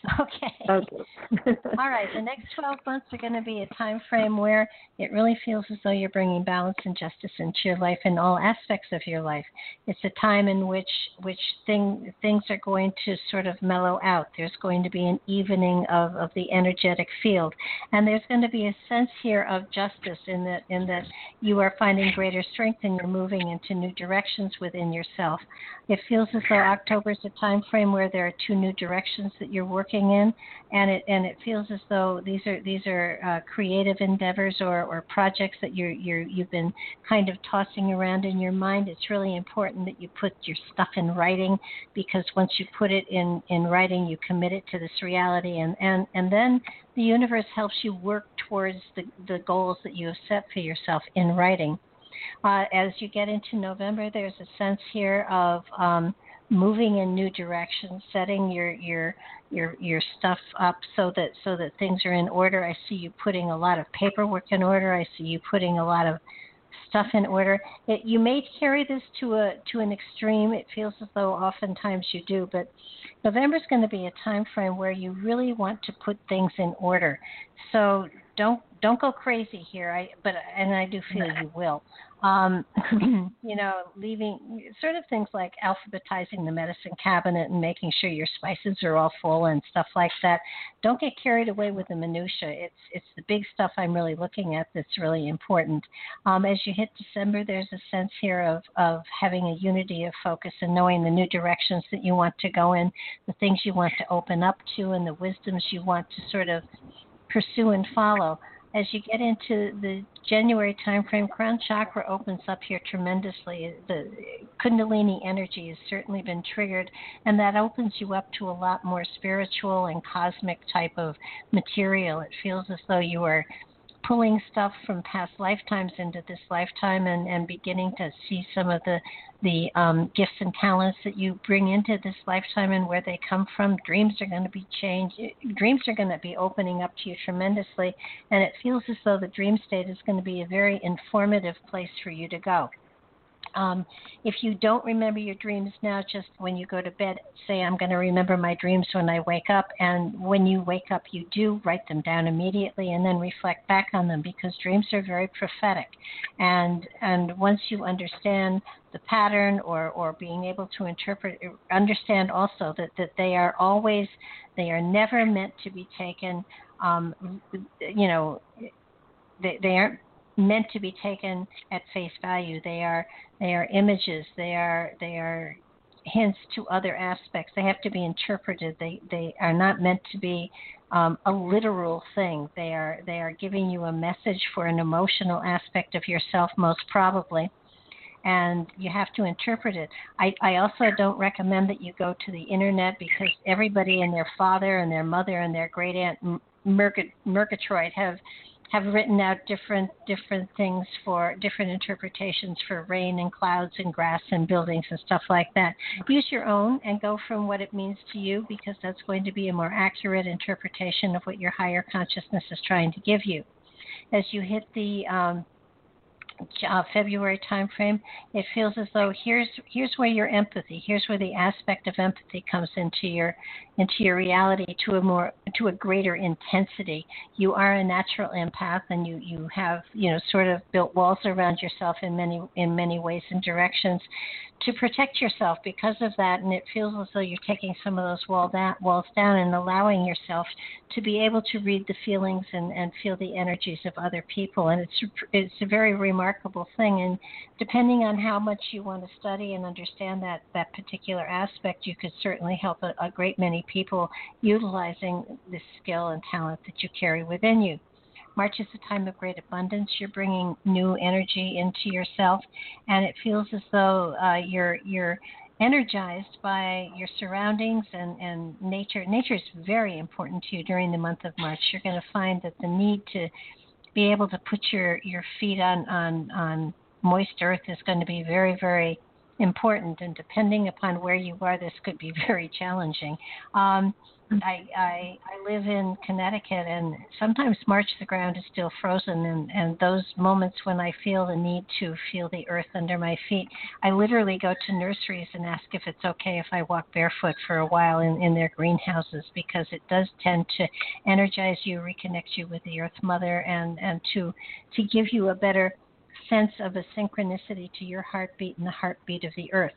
okay Okay. All right, the next 12 months are going to be a time frame where it really feels as though you're bringing balance and justice into your life in all aspects of your life. It's a time in which which thing, things are going to sort of mellow out. There's going to be an evening of, of the energetic field, and there's going to be a sense here of justice in that in that you are finding greater strength and you're moving into new directions within yourself. It feels as though October is a time frame where there are two new directions that you're working in, and it and it feels as though these are these are uh, creative endeavors or, or projects that you're you're you've been kind of tossing around in your mind. It's really important that you put your stuff in writing because once you put it in in writing, you commit it to this reality, and and and then the universe helps you work towards the the goals that you have set for yourself in writing. Uh, as you get into November, there's a sense here of um, moving in new directions, setting your your your your stuff up so that so that things are in order. I see you putting a lot of paperwork in order. I see you putting a lot of stuff in order. It, you may carry this to a to an extreme. It feels as though oftentimes you do, but November is going to be a time frame where you really want to put things in order. So don't don't go crazy here. I but and I do feel you will. Um, you know, leaving sort of things like alphabetizing the medicine cabinet and making sure your spices are all full and stuff like that. Don't get carried away with the minutia. It's it's the big stuff I'm really looking at that's really important. Um, as you hit December, there's a sense here of of having a unity of focus and knowing the new directions that you want to go in, the things you want to open up to, and the wisdoms you want to sort of pursue and follow. As you get into the January timeframe, crown chakra opens up here tremendously. The Kundalini energy has certainly been triggered, and that opens you up to a lot more spiritual and cosmic type of material. It feels as though you are pulling stuff from past lifetimes into this lifetime and, and beginning to see some of the the um, gifts and talents that you bring into this lifetime and where they come from. Dreams are going to be changed. Dreams are going to be opening up to you tremendously, and it feels as though the dream state is going to be a very informative place for you to go. Um, if you don't remember your dreams now, just when you go to bed, say, I'm going to remember my dreams when I wake up. And when you wake up, you do write them down immediately and then reflect back on them because dreams are very prophetic. And, and once you understand the pattern or, or being able to interpret, understand also that, that they are always, they are never meant to be taken, um, you know, they, they aren't meant to be taken at face value. They are they are images. They are they are hints to other aspects. They have to be interpreted. They they are not meant to be um, a literal thing. They are they are giving you a message for an emotional aspect of yourself, most probably. And you have to interpret it. I, I also don't recommend that you go to the internet because everybody and their father and their mother and their great aunt Murgatroyd have have written out different different things for different interpretations for rain and clouds and grass and buildings and stuff like that. Use your own and go from what it means to you because that's going to be a more accurate interpretation of what your higher consciousness is trying to give you. As you hit the um, uh, February timeframe, it feels as though here's here's where your empathy, here's where the aspect of empathy comes into your into your reality to a more to a greater intensity. You are a natural empath, and you you have you know sort of built walls around yourself in many in many ways and directions to protect yourself because of that. And it feels as though you're taking some of those wall walls down and allowing yourself to be able to read the feelings and, and feel the energies of other people. And it's it's a very remarkable thing. And depending on how much you want to study and understand that that particular aspect, you could certainly help a, a great many people utilizing this skill and talent that you carry within you. March is a time of great abundance. You're bringing new energy into yourself, and it feels as though uh, you're you're energized by your surroundings and, and nature. Nature is very important to you during the month of March. You're going to find that the need to be able to put your, your feet on, on, on moist earth is going to be very, very important. And depending upon where you are, this could be very challenging. Um, I, I I live in Connecticut, and sometimes March the ground is still frozen, and and those moments when I feel the need to feel the earth under my feet, I literally go to nurseries and ask if it's okay if I walk barefoot for a while in in their greenhouses because it does tend to energize you, reconnect you with the Earth Mother, and and to to give you a better sense of a synchronicity to your heartbeat and the heartbeat of the Earth.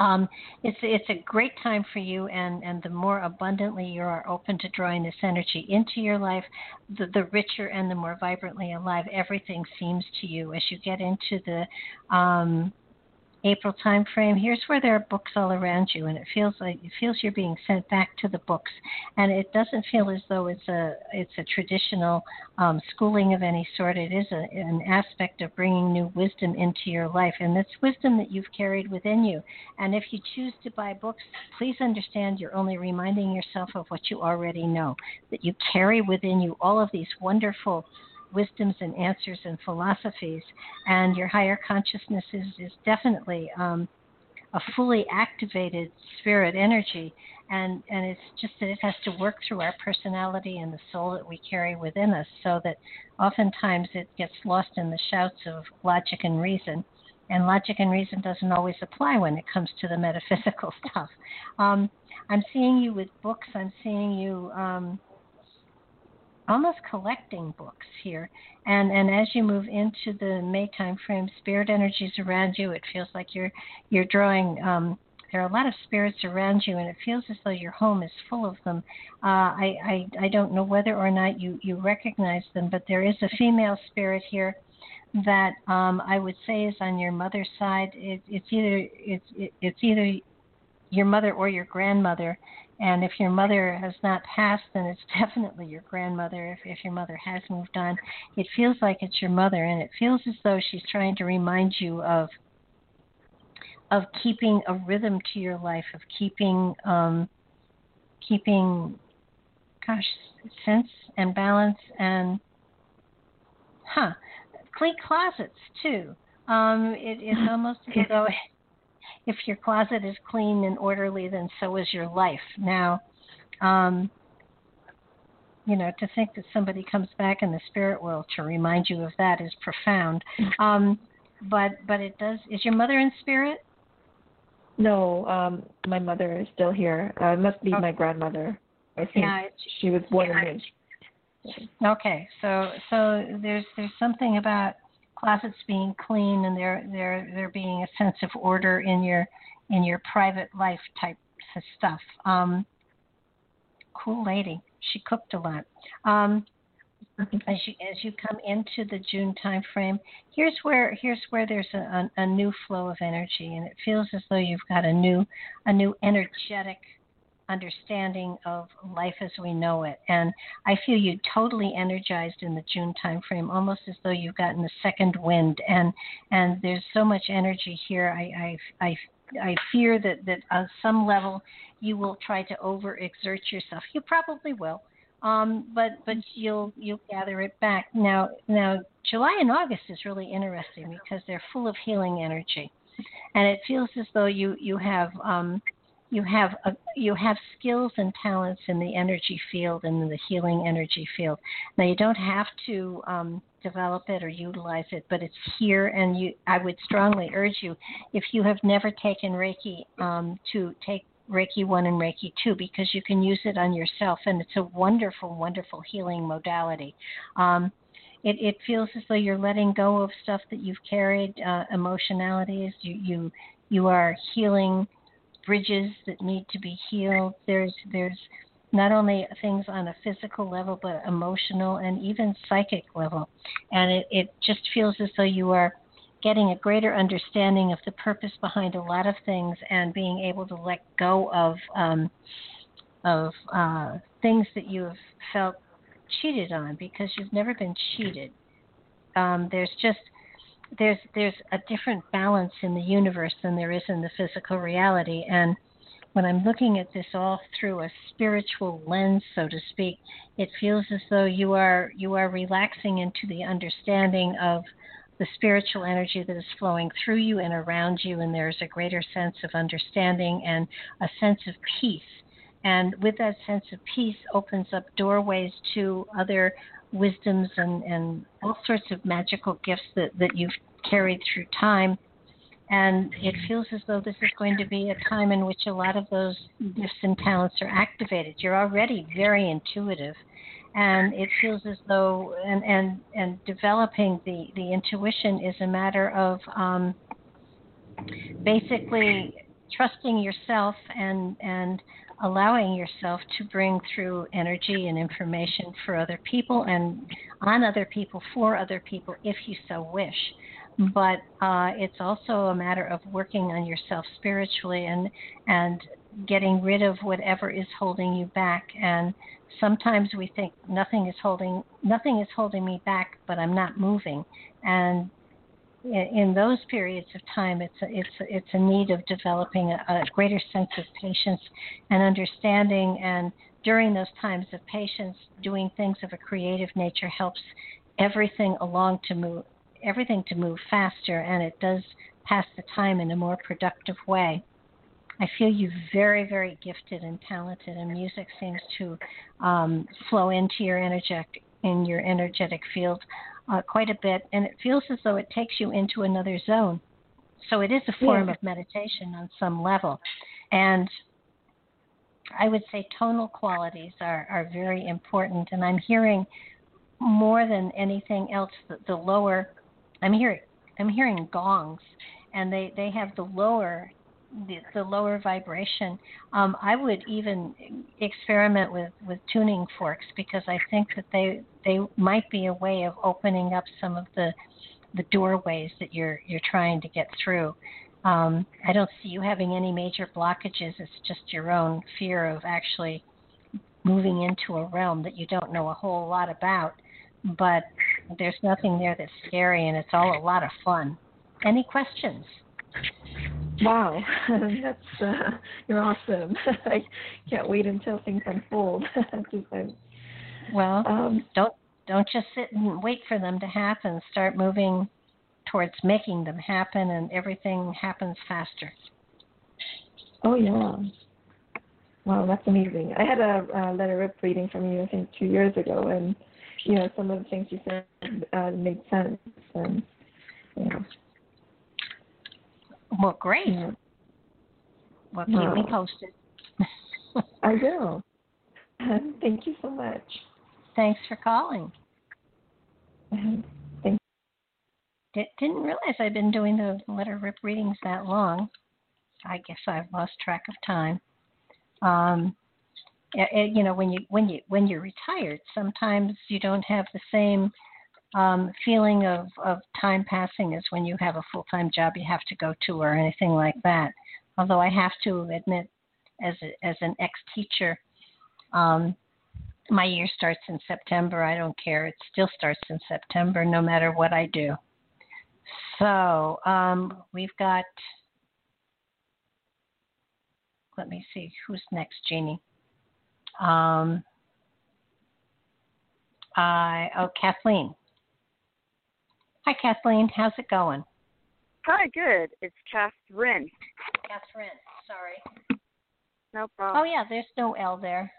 Um, it's it's a great time for you, and and the more abundantly you are open to drawing this energy into your life, the the richer and the more vibrantly alive everything seems to you. As you get into the um, April time frame, here's where there are books all around you, and it feels like it feels you're being sent back to the books, and it doesn't feel as though it's a it's a traditional um, schooling of any sort. It is a, an aspect of bringing new wisdom into your life, and it's wisdom that you've carried within you. And if you choose to buy books, please understand you're only reminding yourself of what you already know. That you carry within you all of these wonderful wisdoms and answers and philosophies. And your higher consciousness is, is definitely um, a fully activated spirit energy. And, and it's just that it has to work through our personality and the soul that we carry within us, so that oftentimes it gets lost in the shouts of logic and reason. And logic and reason doesn't always apply when it comes to the metaphysical stuff. Um, I'm seeing you with books. I'm seeing you um, almost collecting books here. And and as you move into the May time frame, spirit energies around you. It feels like you're you're drawing. Um, there are a lot of spirits around you, and it feels as though your home is full of them. Uh, I, I I don't know whether or not you you recognize them, but there is a female spirit here that um, I would say is on your mother's side. It, it's either it's it, it's either your mother or your grandmother, and if your mother has not passed, then it's definitely your grandmother. If, if your mother has moved on, it feels like it's your mother, and it feels as though she's trying to remind you of of keeping a rhythm to your life, of keeping um, keeping, gosh, sense and balance, and huh, clean closets too. Um, it, it's almost as though if your closet is clean and orderly, then so is your life. Now, um, you know, to think that somebody comes back in the spirit world to remind you of that is profound. Um, but but it does. Is your mother in spirit? No, um, my mother is still here. Uh, it must be my grandmother. I think Yeah, she was born yeah, in Okay, so so there's there's something about closets being clean and there there there being a sense of order in your in your private life type stuff. Um, cool lady. She cooked a lot. Um, as you as you come into the June time frame, here's where here's where there's a, a, a new flow of energy, and it feels as though you've got a new a new energetic understanding of life as we know it. And I feel you totally energized in the June timeframe, almost as though you've gotten a second wind. And and there's so much energy here. I I I, I fear that that on some level you will try to overexert yourself. You probably will. Um, but but you'll you'll gather it back. Now now July and August is really interesting because they're full of healing energy, and it feels as though you you have um, you have a, you have skills and talents in the energy field and in the healing energy field. Now you don't have to um, develop it or utilize it, but it's here, and you. I would strongly urge you, if you have never taken Reiki, um, to take Reiki one and Reiki two because you can use it on yourself, and it's a wonderful, wonderful healing modality. Um, it, it feels as though you're letting go of stuff that you've carried, uh, emotionalities. You you you are healing bridges that need to be healed. There's there's not only things on a physical level but emotional and even psychic level, and it it just feels as though you are getting a greater understanding of the purpose behind a lot of things and being able to let go of um, of uh, things that you have felt cheated on because you've never been cheated. Um, there's just there's there's a different balance in the universe than there is in the physical reality and when I'm looking at this all through a spiritual lens, so to speak, it feels as though you are you are relaxing into the understanding of the spiritual energy that is flowing through you and around you, and there's a greater sense of understanding and a sense of peace. And with that sense of peace, opens up doorways to other wisdoms and, and all sorts of magical gifts that, that you've carried through time. And it feels as though this is going to be a time in which a lot of those gifts and talents are activated. You're already very intuitive and it feels as though and and and developing the the intuition is a matter of um, basically trusting yourself and and allowing yourself to bring through energy and information for other people and on other people for other people if you so wish but uh, it's also a matter of working on yourself spiritually and and getting rid of whatever is holding you back and sometimes we think nothing is holding nothing is holding me back, but I'm not moving. And in those periods of time, it's a, it's a, it's a need of developing a, a greater sense of patience and understanding. And during those times of patience, doing things of a creative nature helps everything along to move everything to move faster, and it does pass the time in a more productive way. I feel you very, very gifted and talented, and music seems to um, flow into your energetic in your energetic field uh, quite a bit, and it feels as though it takes you into another zone. So it is a form yeah. of meditation on some level, and I would say tonal qualities are, are very important. And I'm hearing more than anything else the, the lower. I'm hearing I'm hearing gongs, and they they have the lower the, the lower vibration. Um, I would even experiment with, with tuning forks because I think that they they might be a way of opening up some of the the doorways that you're you're trying to get through. Um, I don't see you having any major blockages. It's just your own fear of actually moving into a realm that you don't know a whole lot about. But there's nothing there that's scary, and it's all a lot of fun. Any questions? Wow, that's uh, you're awesome. I can't wait until things unfold. well, um, don't don't just sit and wait for them to happen. Start moving towards making them happen, and everything happens faster. Oh yeah. Wow, that's amazing. I had a uh, letter rip reading from you, I think, two years ago, and you know some of the things you said uh, made sense, and you know well, great. Yeah. Well, keep me posted. I will. Thank you so much. Thanks for calling. Thank D- didn't realize I'd been doing the letter rip readings that long. I guess I've lost track of time. Um, it, you know, when you when you when you're retired, sometimes you don't have the same um, feeling of, of time passing is when you have a full time job you have to go to or anything like that. Although I have to admit, as a, as an ex teacher, um, my year starts in September. I don't care. It still starts in September no matter what I do. So um, we've got, let me see, who's next, Jeannie? Um, Uh, oh, Kathleen. Hi, Kathleen. How's it going? Hi, good. It's Catherine. Catherine. Sorry. No problem. Oh yeah, there's no L there.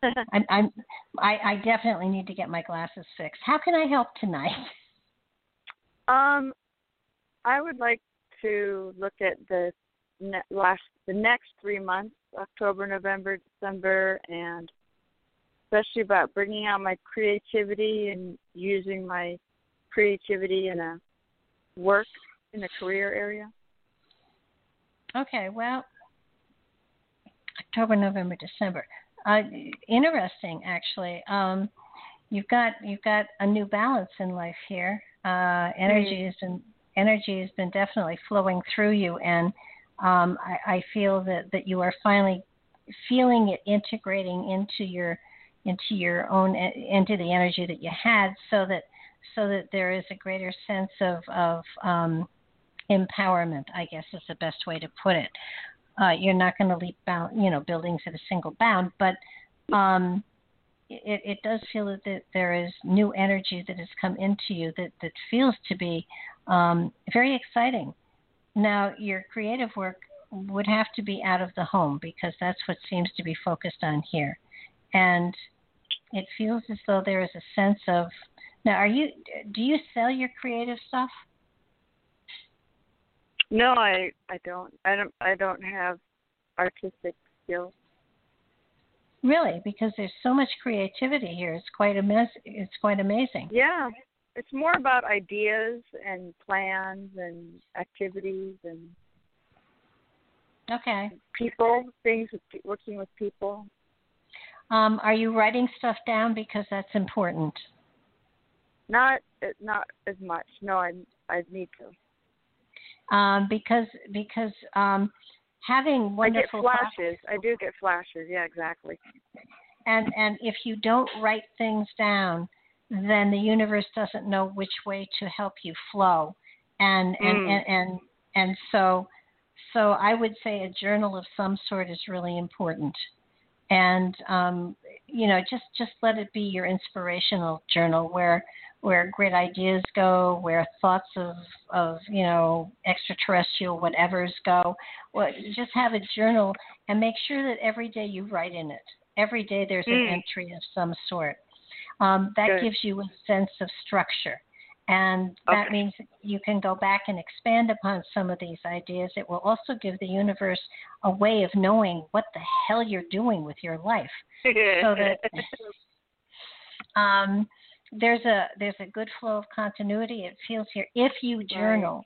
I'm, I'm I, I definitely need to get my glasses fixed. How can I help tonight? Um, I would like to look at the ne- last the next three months, October, November, December, and especially about bringing out my creativity and using my creativity in a work in a career area. Okay, well, October, November, December. Uh, interesting, actually. Um, you've got you've got a new balance in life here. Uh, energy has been energy has been definitely flowing through you, and um, I, I feel that that you are finally feeling it integrating into your into your own into the energy that you had, so that so that there is a greater sense of of um, empowerment. I guess is the best way to put it. Uh, you're not going to leap bound, you know, buildings at a single bound, but um, it, it does feel that, there is new energy that has come into you that, that feels to be um, very exciting. Now, your creative work would have to be out of the home because that's what seems to be focused on here. And it feels as though there is a sense of now are you do you sell your creative stuff? No, I I don't. I don't I don't have artistic skills. Really, because there's so much creativity here. It's quite amaz- It's quite amazing. Yeah, it's more about ideas and plans and activities and okay people, things working with people. Um, are you writing stuff down because that's important? Not not as much. No, I I need to um, because because um, having wonderful I get flashes. I do get flashes. Yeah, exactly. And and if you don't write things down, then the universe doesn't know which way to help you flow. And and Mm. and, and and so so I would say a journal of some sort is really important. And um, you know, just just let it be your inspirational journal where where great ideas go, where thoughts of, of you know extraterrestrial whatevers go. Well, just have a journal and make sure that every day you write in it. Every day there's an Mm. entry of some sort. Um, that Good. gives you a sense of structure. And that Okay. means you can go back and expand upon some of these ideas. It will also give the universe a way of knowing what the hell you're doing with your life. so that um, there's a there's a good flow of continuity. It feels here if you journal,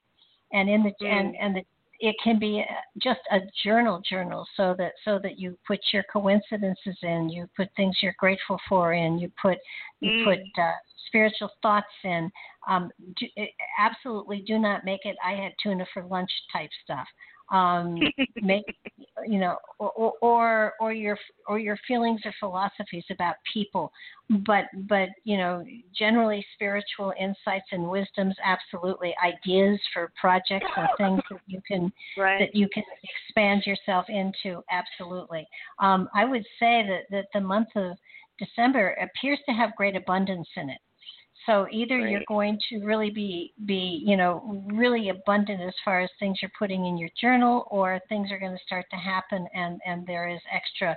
and in the and Mm. and the it can be uh, just a journal journal so that so that you put your coincidences in, you put things you're grateful for in, you put you Mm. put uh, spiritual thoughts in. Um, do, eh, absolutely, do not make it. I had tuna for lunch type stuff. Um, make you know, or, or or your or your feelings or philosophies about people, but but you know, generally spiritual insights and wisdoms, absolutely ideas for projects and things that you can right. that you can expand yourself into, absolutely. Um, I would say that that the month of December appears to have great abundance in it. So either you're going to really be be you know really abundant as far as things you're putting in your journal, or things are going to start to happen and and there is extra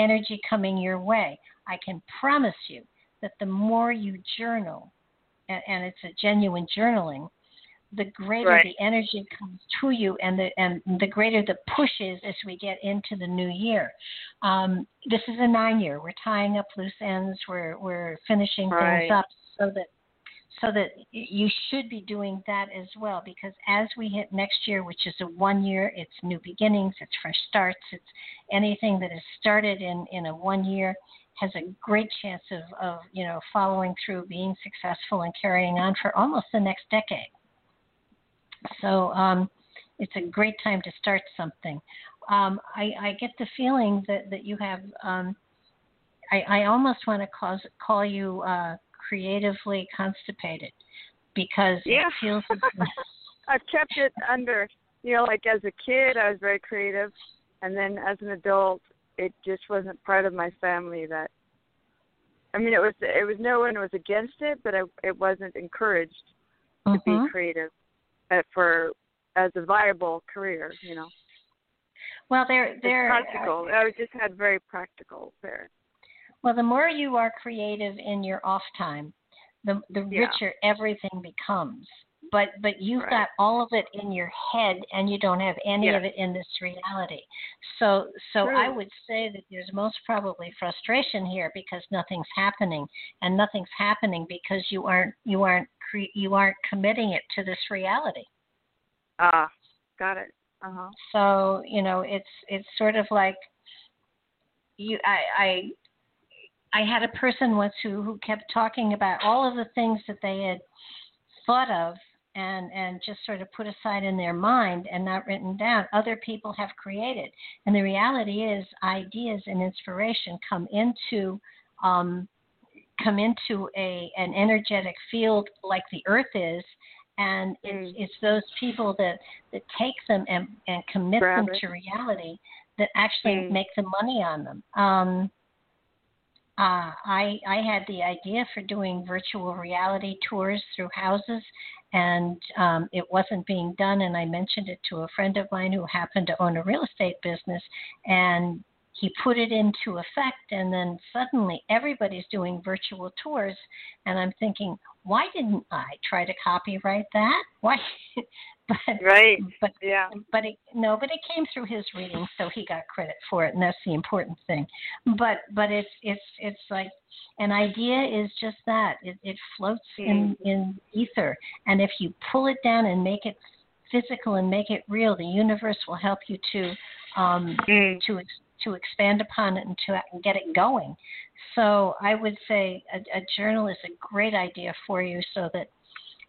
energy coming your way. I can promise you that the more you journal, and, and it's a genuine journaling, the greater Right. the energy comes to you, and the and the greater the push is as we get into the new year. Um, this is a nine year. We're tying up loose ends. We're we're finishing Right. things up so that so that you should be doing that as well because as we hit next year which is a one year it's new beginnings it's fresh starts it's anything that is started in in a one year has a great chance of of you know following through being successful and carrying on for almost the next decade. So um it's a great time to start something. Um i i get the feeling that that you have um i i almost want to cause call you uh creatively constipated because Yeah. it feels I've kept it under. You know, like as a kid, I was very creative, and then as an adult, it just wasn't part of my family that I mean, it was it was no one was against it, but I, it wasn't encouraged to Mhm. be creative uh, for as a viable career. You know, Well, they're it's there. practical. I just had very practical parents. Well, the more you are creative in your off time, the the Yeah. richer everything becomes. But but you've Right. got all of it in your head, and you don't have any of it in this reality. So so I would say that there's most probably frustration here because nothing's happening, and nothing's happening because you aren't you aren't cre- you aren't committing it to this reality. Ah, got it. Uh huh. So you know, it's it's sort of like you. I I had a person once who who kept talking about all of the things that they had thought of and and just sort of put aside in their mind and not written down. Other people have created, and the reality is, ideas and inspiration come into um, come into a an energetic field like the Earth is, and it's it's those people that that take them and and commit Grab them it. to reality that actually Mm. make the money on them. Um, uh, I I had the idea for doing virtual reality tours through houses, and um, it wasn't being done. And I mentioned it to a friend of mine who happened to own a real estate business, and he put it into effect. And then suddenly everybody's doing virtual tours, and I'm thinking, why didn't I try to copyright that? Why? but Right. but yeah. but it, no, but it came through his reading, so he got credit for it, and that's the important thing. But but it's it's it's like an idea is just that it it floats in in ether, and if you pull it down and make it physical and make it real, the universe will help you to um to to expand upon it and to get it going. So I would say a, a journal is a great idea for you, so that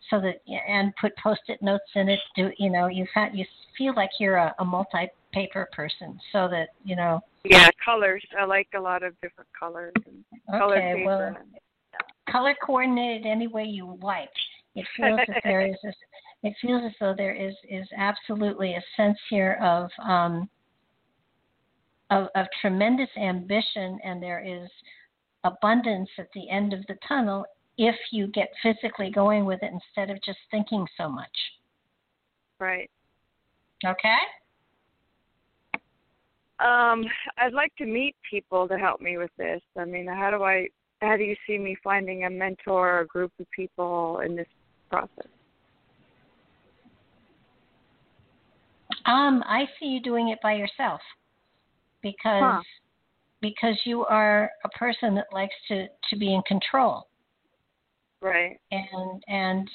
so that and put post-it notes in it. Do you know you ha- you feel like you're a, a multi-paper person, so that you know. Yeah, colors. I like a lot of different colors and Okay, paper. well, color coordinated any way you like. It feels that there is this, it feels as though there is is absolutely a sense here of um of, of tremendous ambition and there is abundance at the end of the tunnel if you get physically going with it instead of just thinking so much. right. Okay? Um, I'd like to meet people to help me with this. I mean, how do I? How do you see me finding a mentor or a group of people in this process? Um, I see you doing it by yourself because Huh. because you are a person that likes to to be in control. Right. And and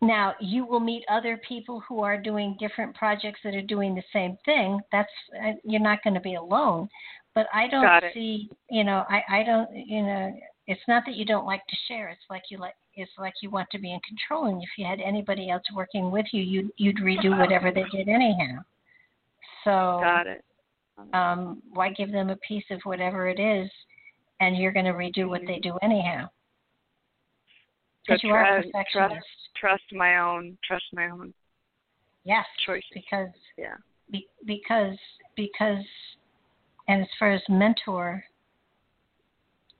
now you will meet other people who are doing different projects that are doing the same thing. That's uh, you're not going to be alone. But I don't see, you know, I I don't, you know, it's not that you don't like to share. It's like you like it's like you want to be in control. And if you had anybody else working with you, you'd you'd redo whatever they did anyhow. So Got it. um, why give them a piece of whatever it is, and you're going to redo what they do anyhow? So Because you are a trust, perfectionist. trust, trust my own, trust my own Yes, choices. because Yeah. be, because because, and as far as mentor,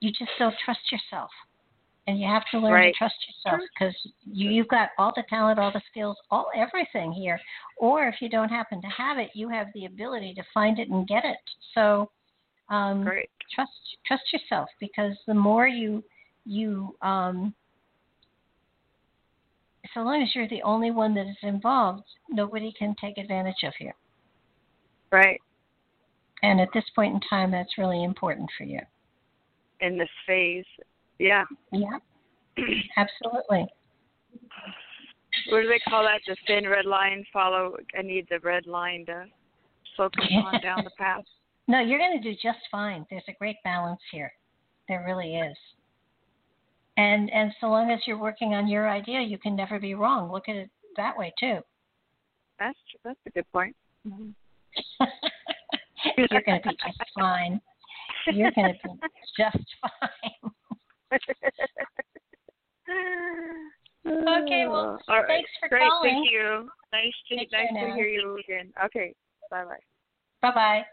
you just don't trust yourself, and you have to learn Right. to trust yourself because you, you've got all the talent, all the skills, all everything here. Or if you don't happen to have it, you have the ability to find it and get it. So, um, Great. trust trust yourself because the more you you um, so long as you're the only one that is involved, nobody can take advantage of you. Right. And at this point in time, that's really important for you. In this phase. Yeah. Yeah, absolutely. What do they call that? The thin red line. Follow. I need the red line to focus on down the path. No, you're going to do just fine. There's a great balance here. There really is. And and so long as you're working on your idea, you can never be wrong. Look at it that way too. That's that's a good point. you're going to be just fine. You're going to be just fine. Okay, well, All right. thanks for Great, calling. Thank you. Nice to Take nice to now. hear you again. Okay. Bye bye. Bye bye.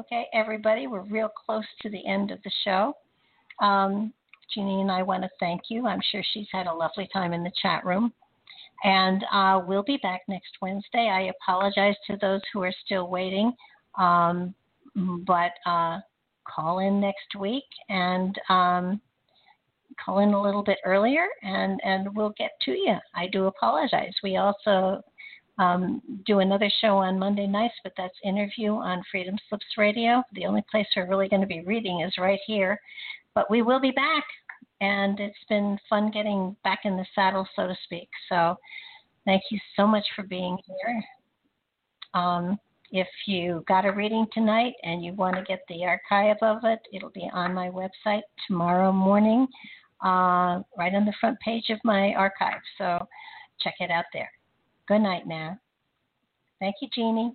Okay, everybody, we're real close to the end of the show. Um, Jeannie and I want to thank you. I'm sure she's had a lovely time in the chat room. And uh, we'll be back next Wednesday. I apologize to those who are still waiting, um, but uh, call in next week and um, call in a little bit earlier, and and we'll get to you. I do apologize. We also um, do another show on Monday nights, but that's interview on Freedom Slips Radio. The only place we're really going to be reading is right here. But we will be back and it's been fun getting back in the saddle, so to speak. So, thank you so much for being here. Um, if you got a reading tonight and you want to get the archive of it, it'll be on my website tomorrow morning, uh, right on the front page of my archive. So, check it out there. Good night now. Thank you, Jeannie.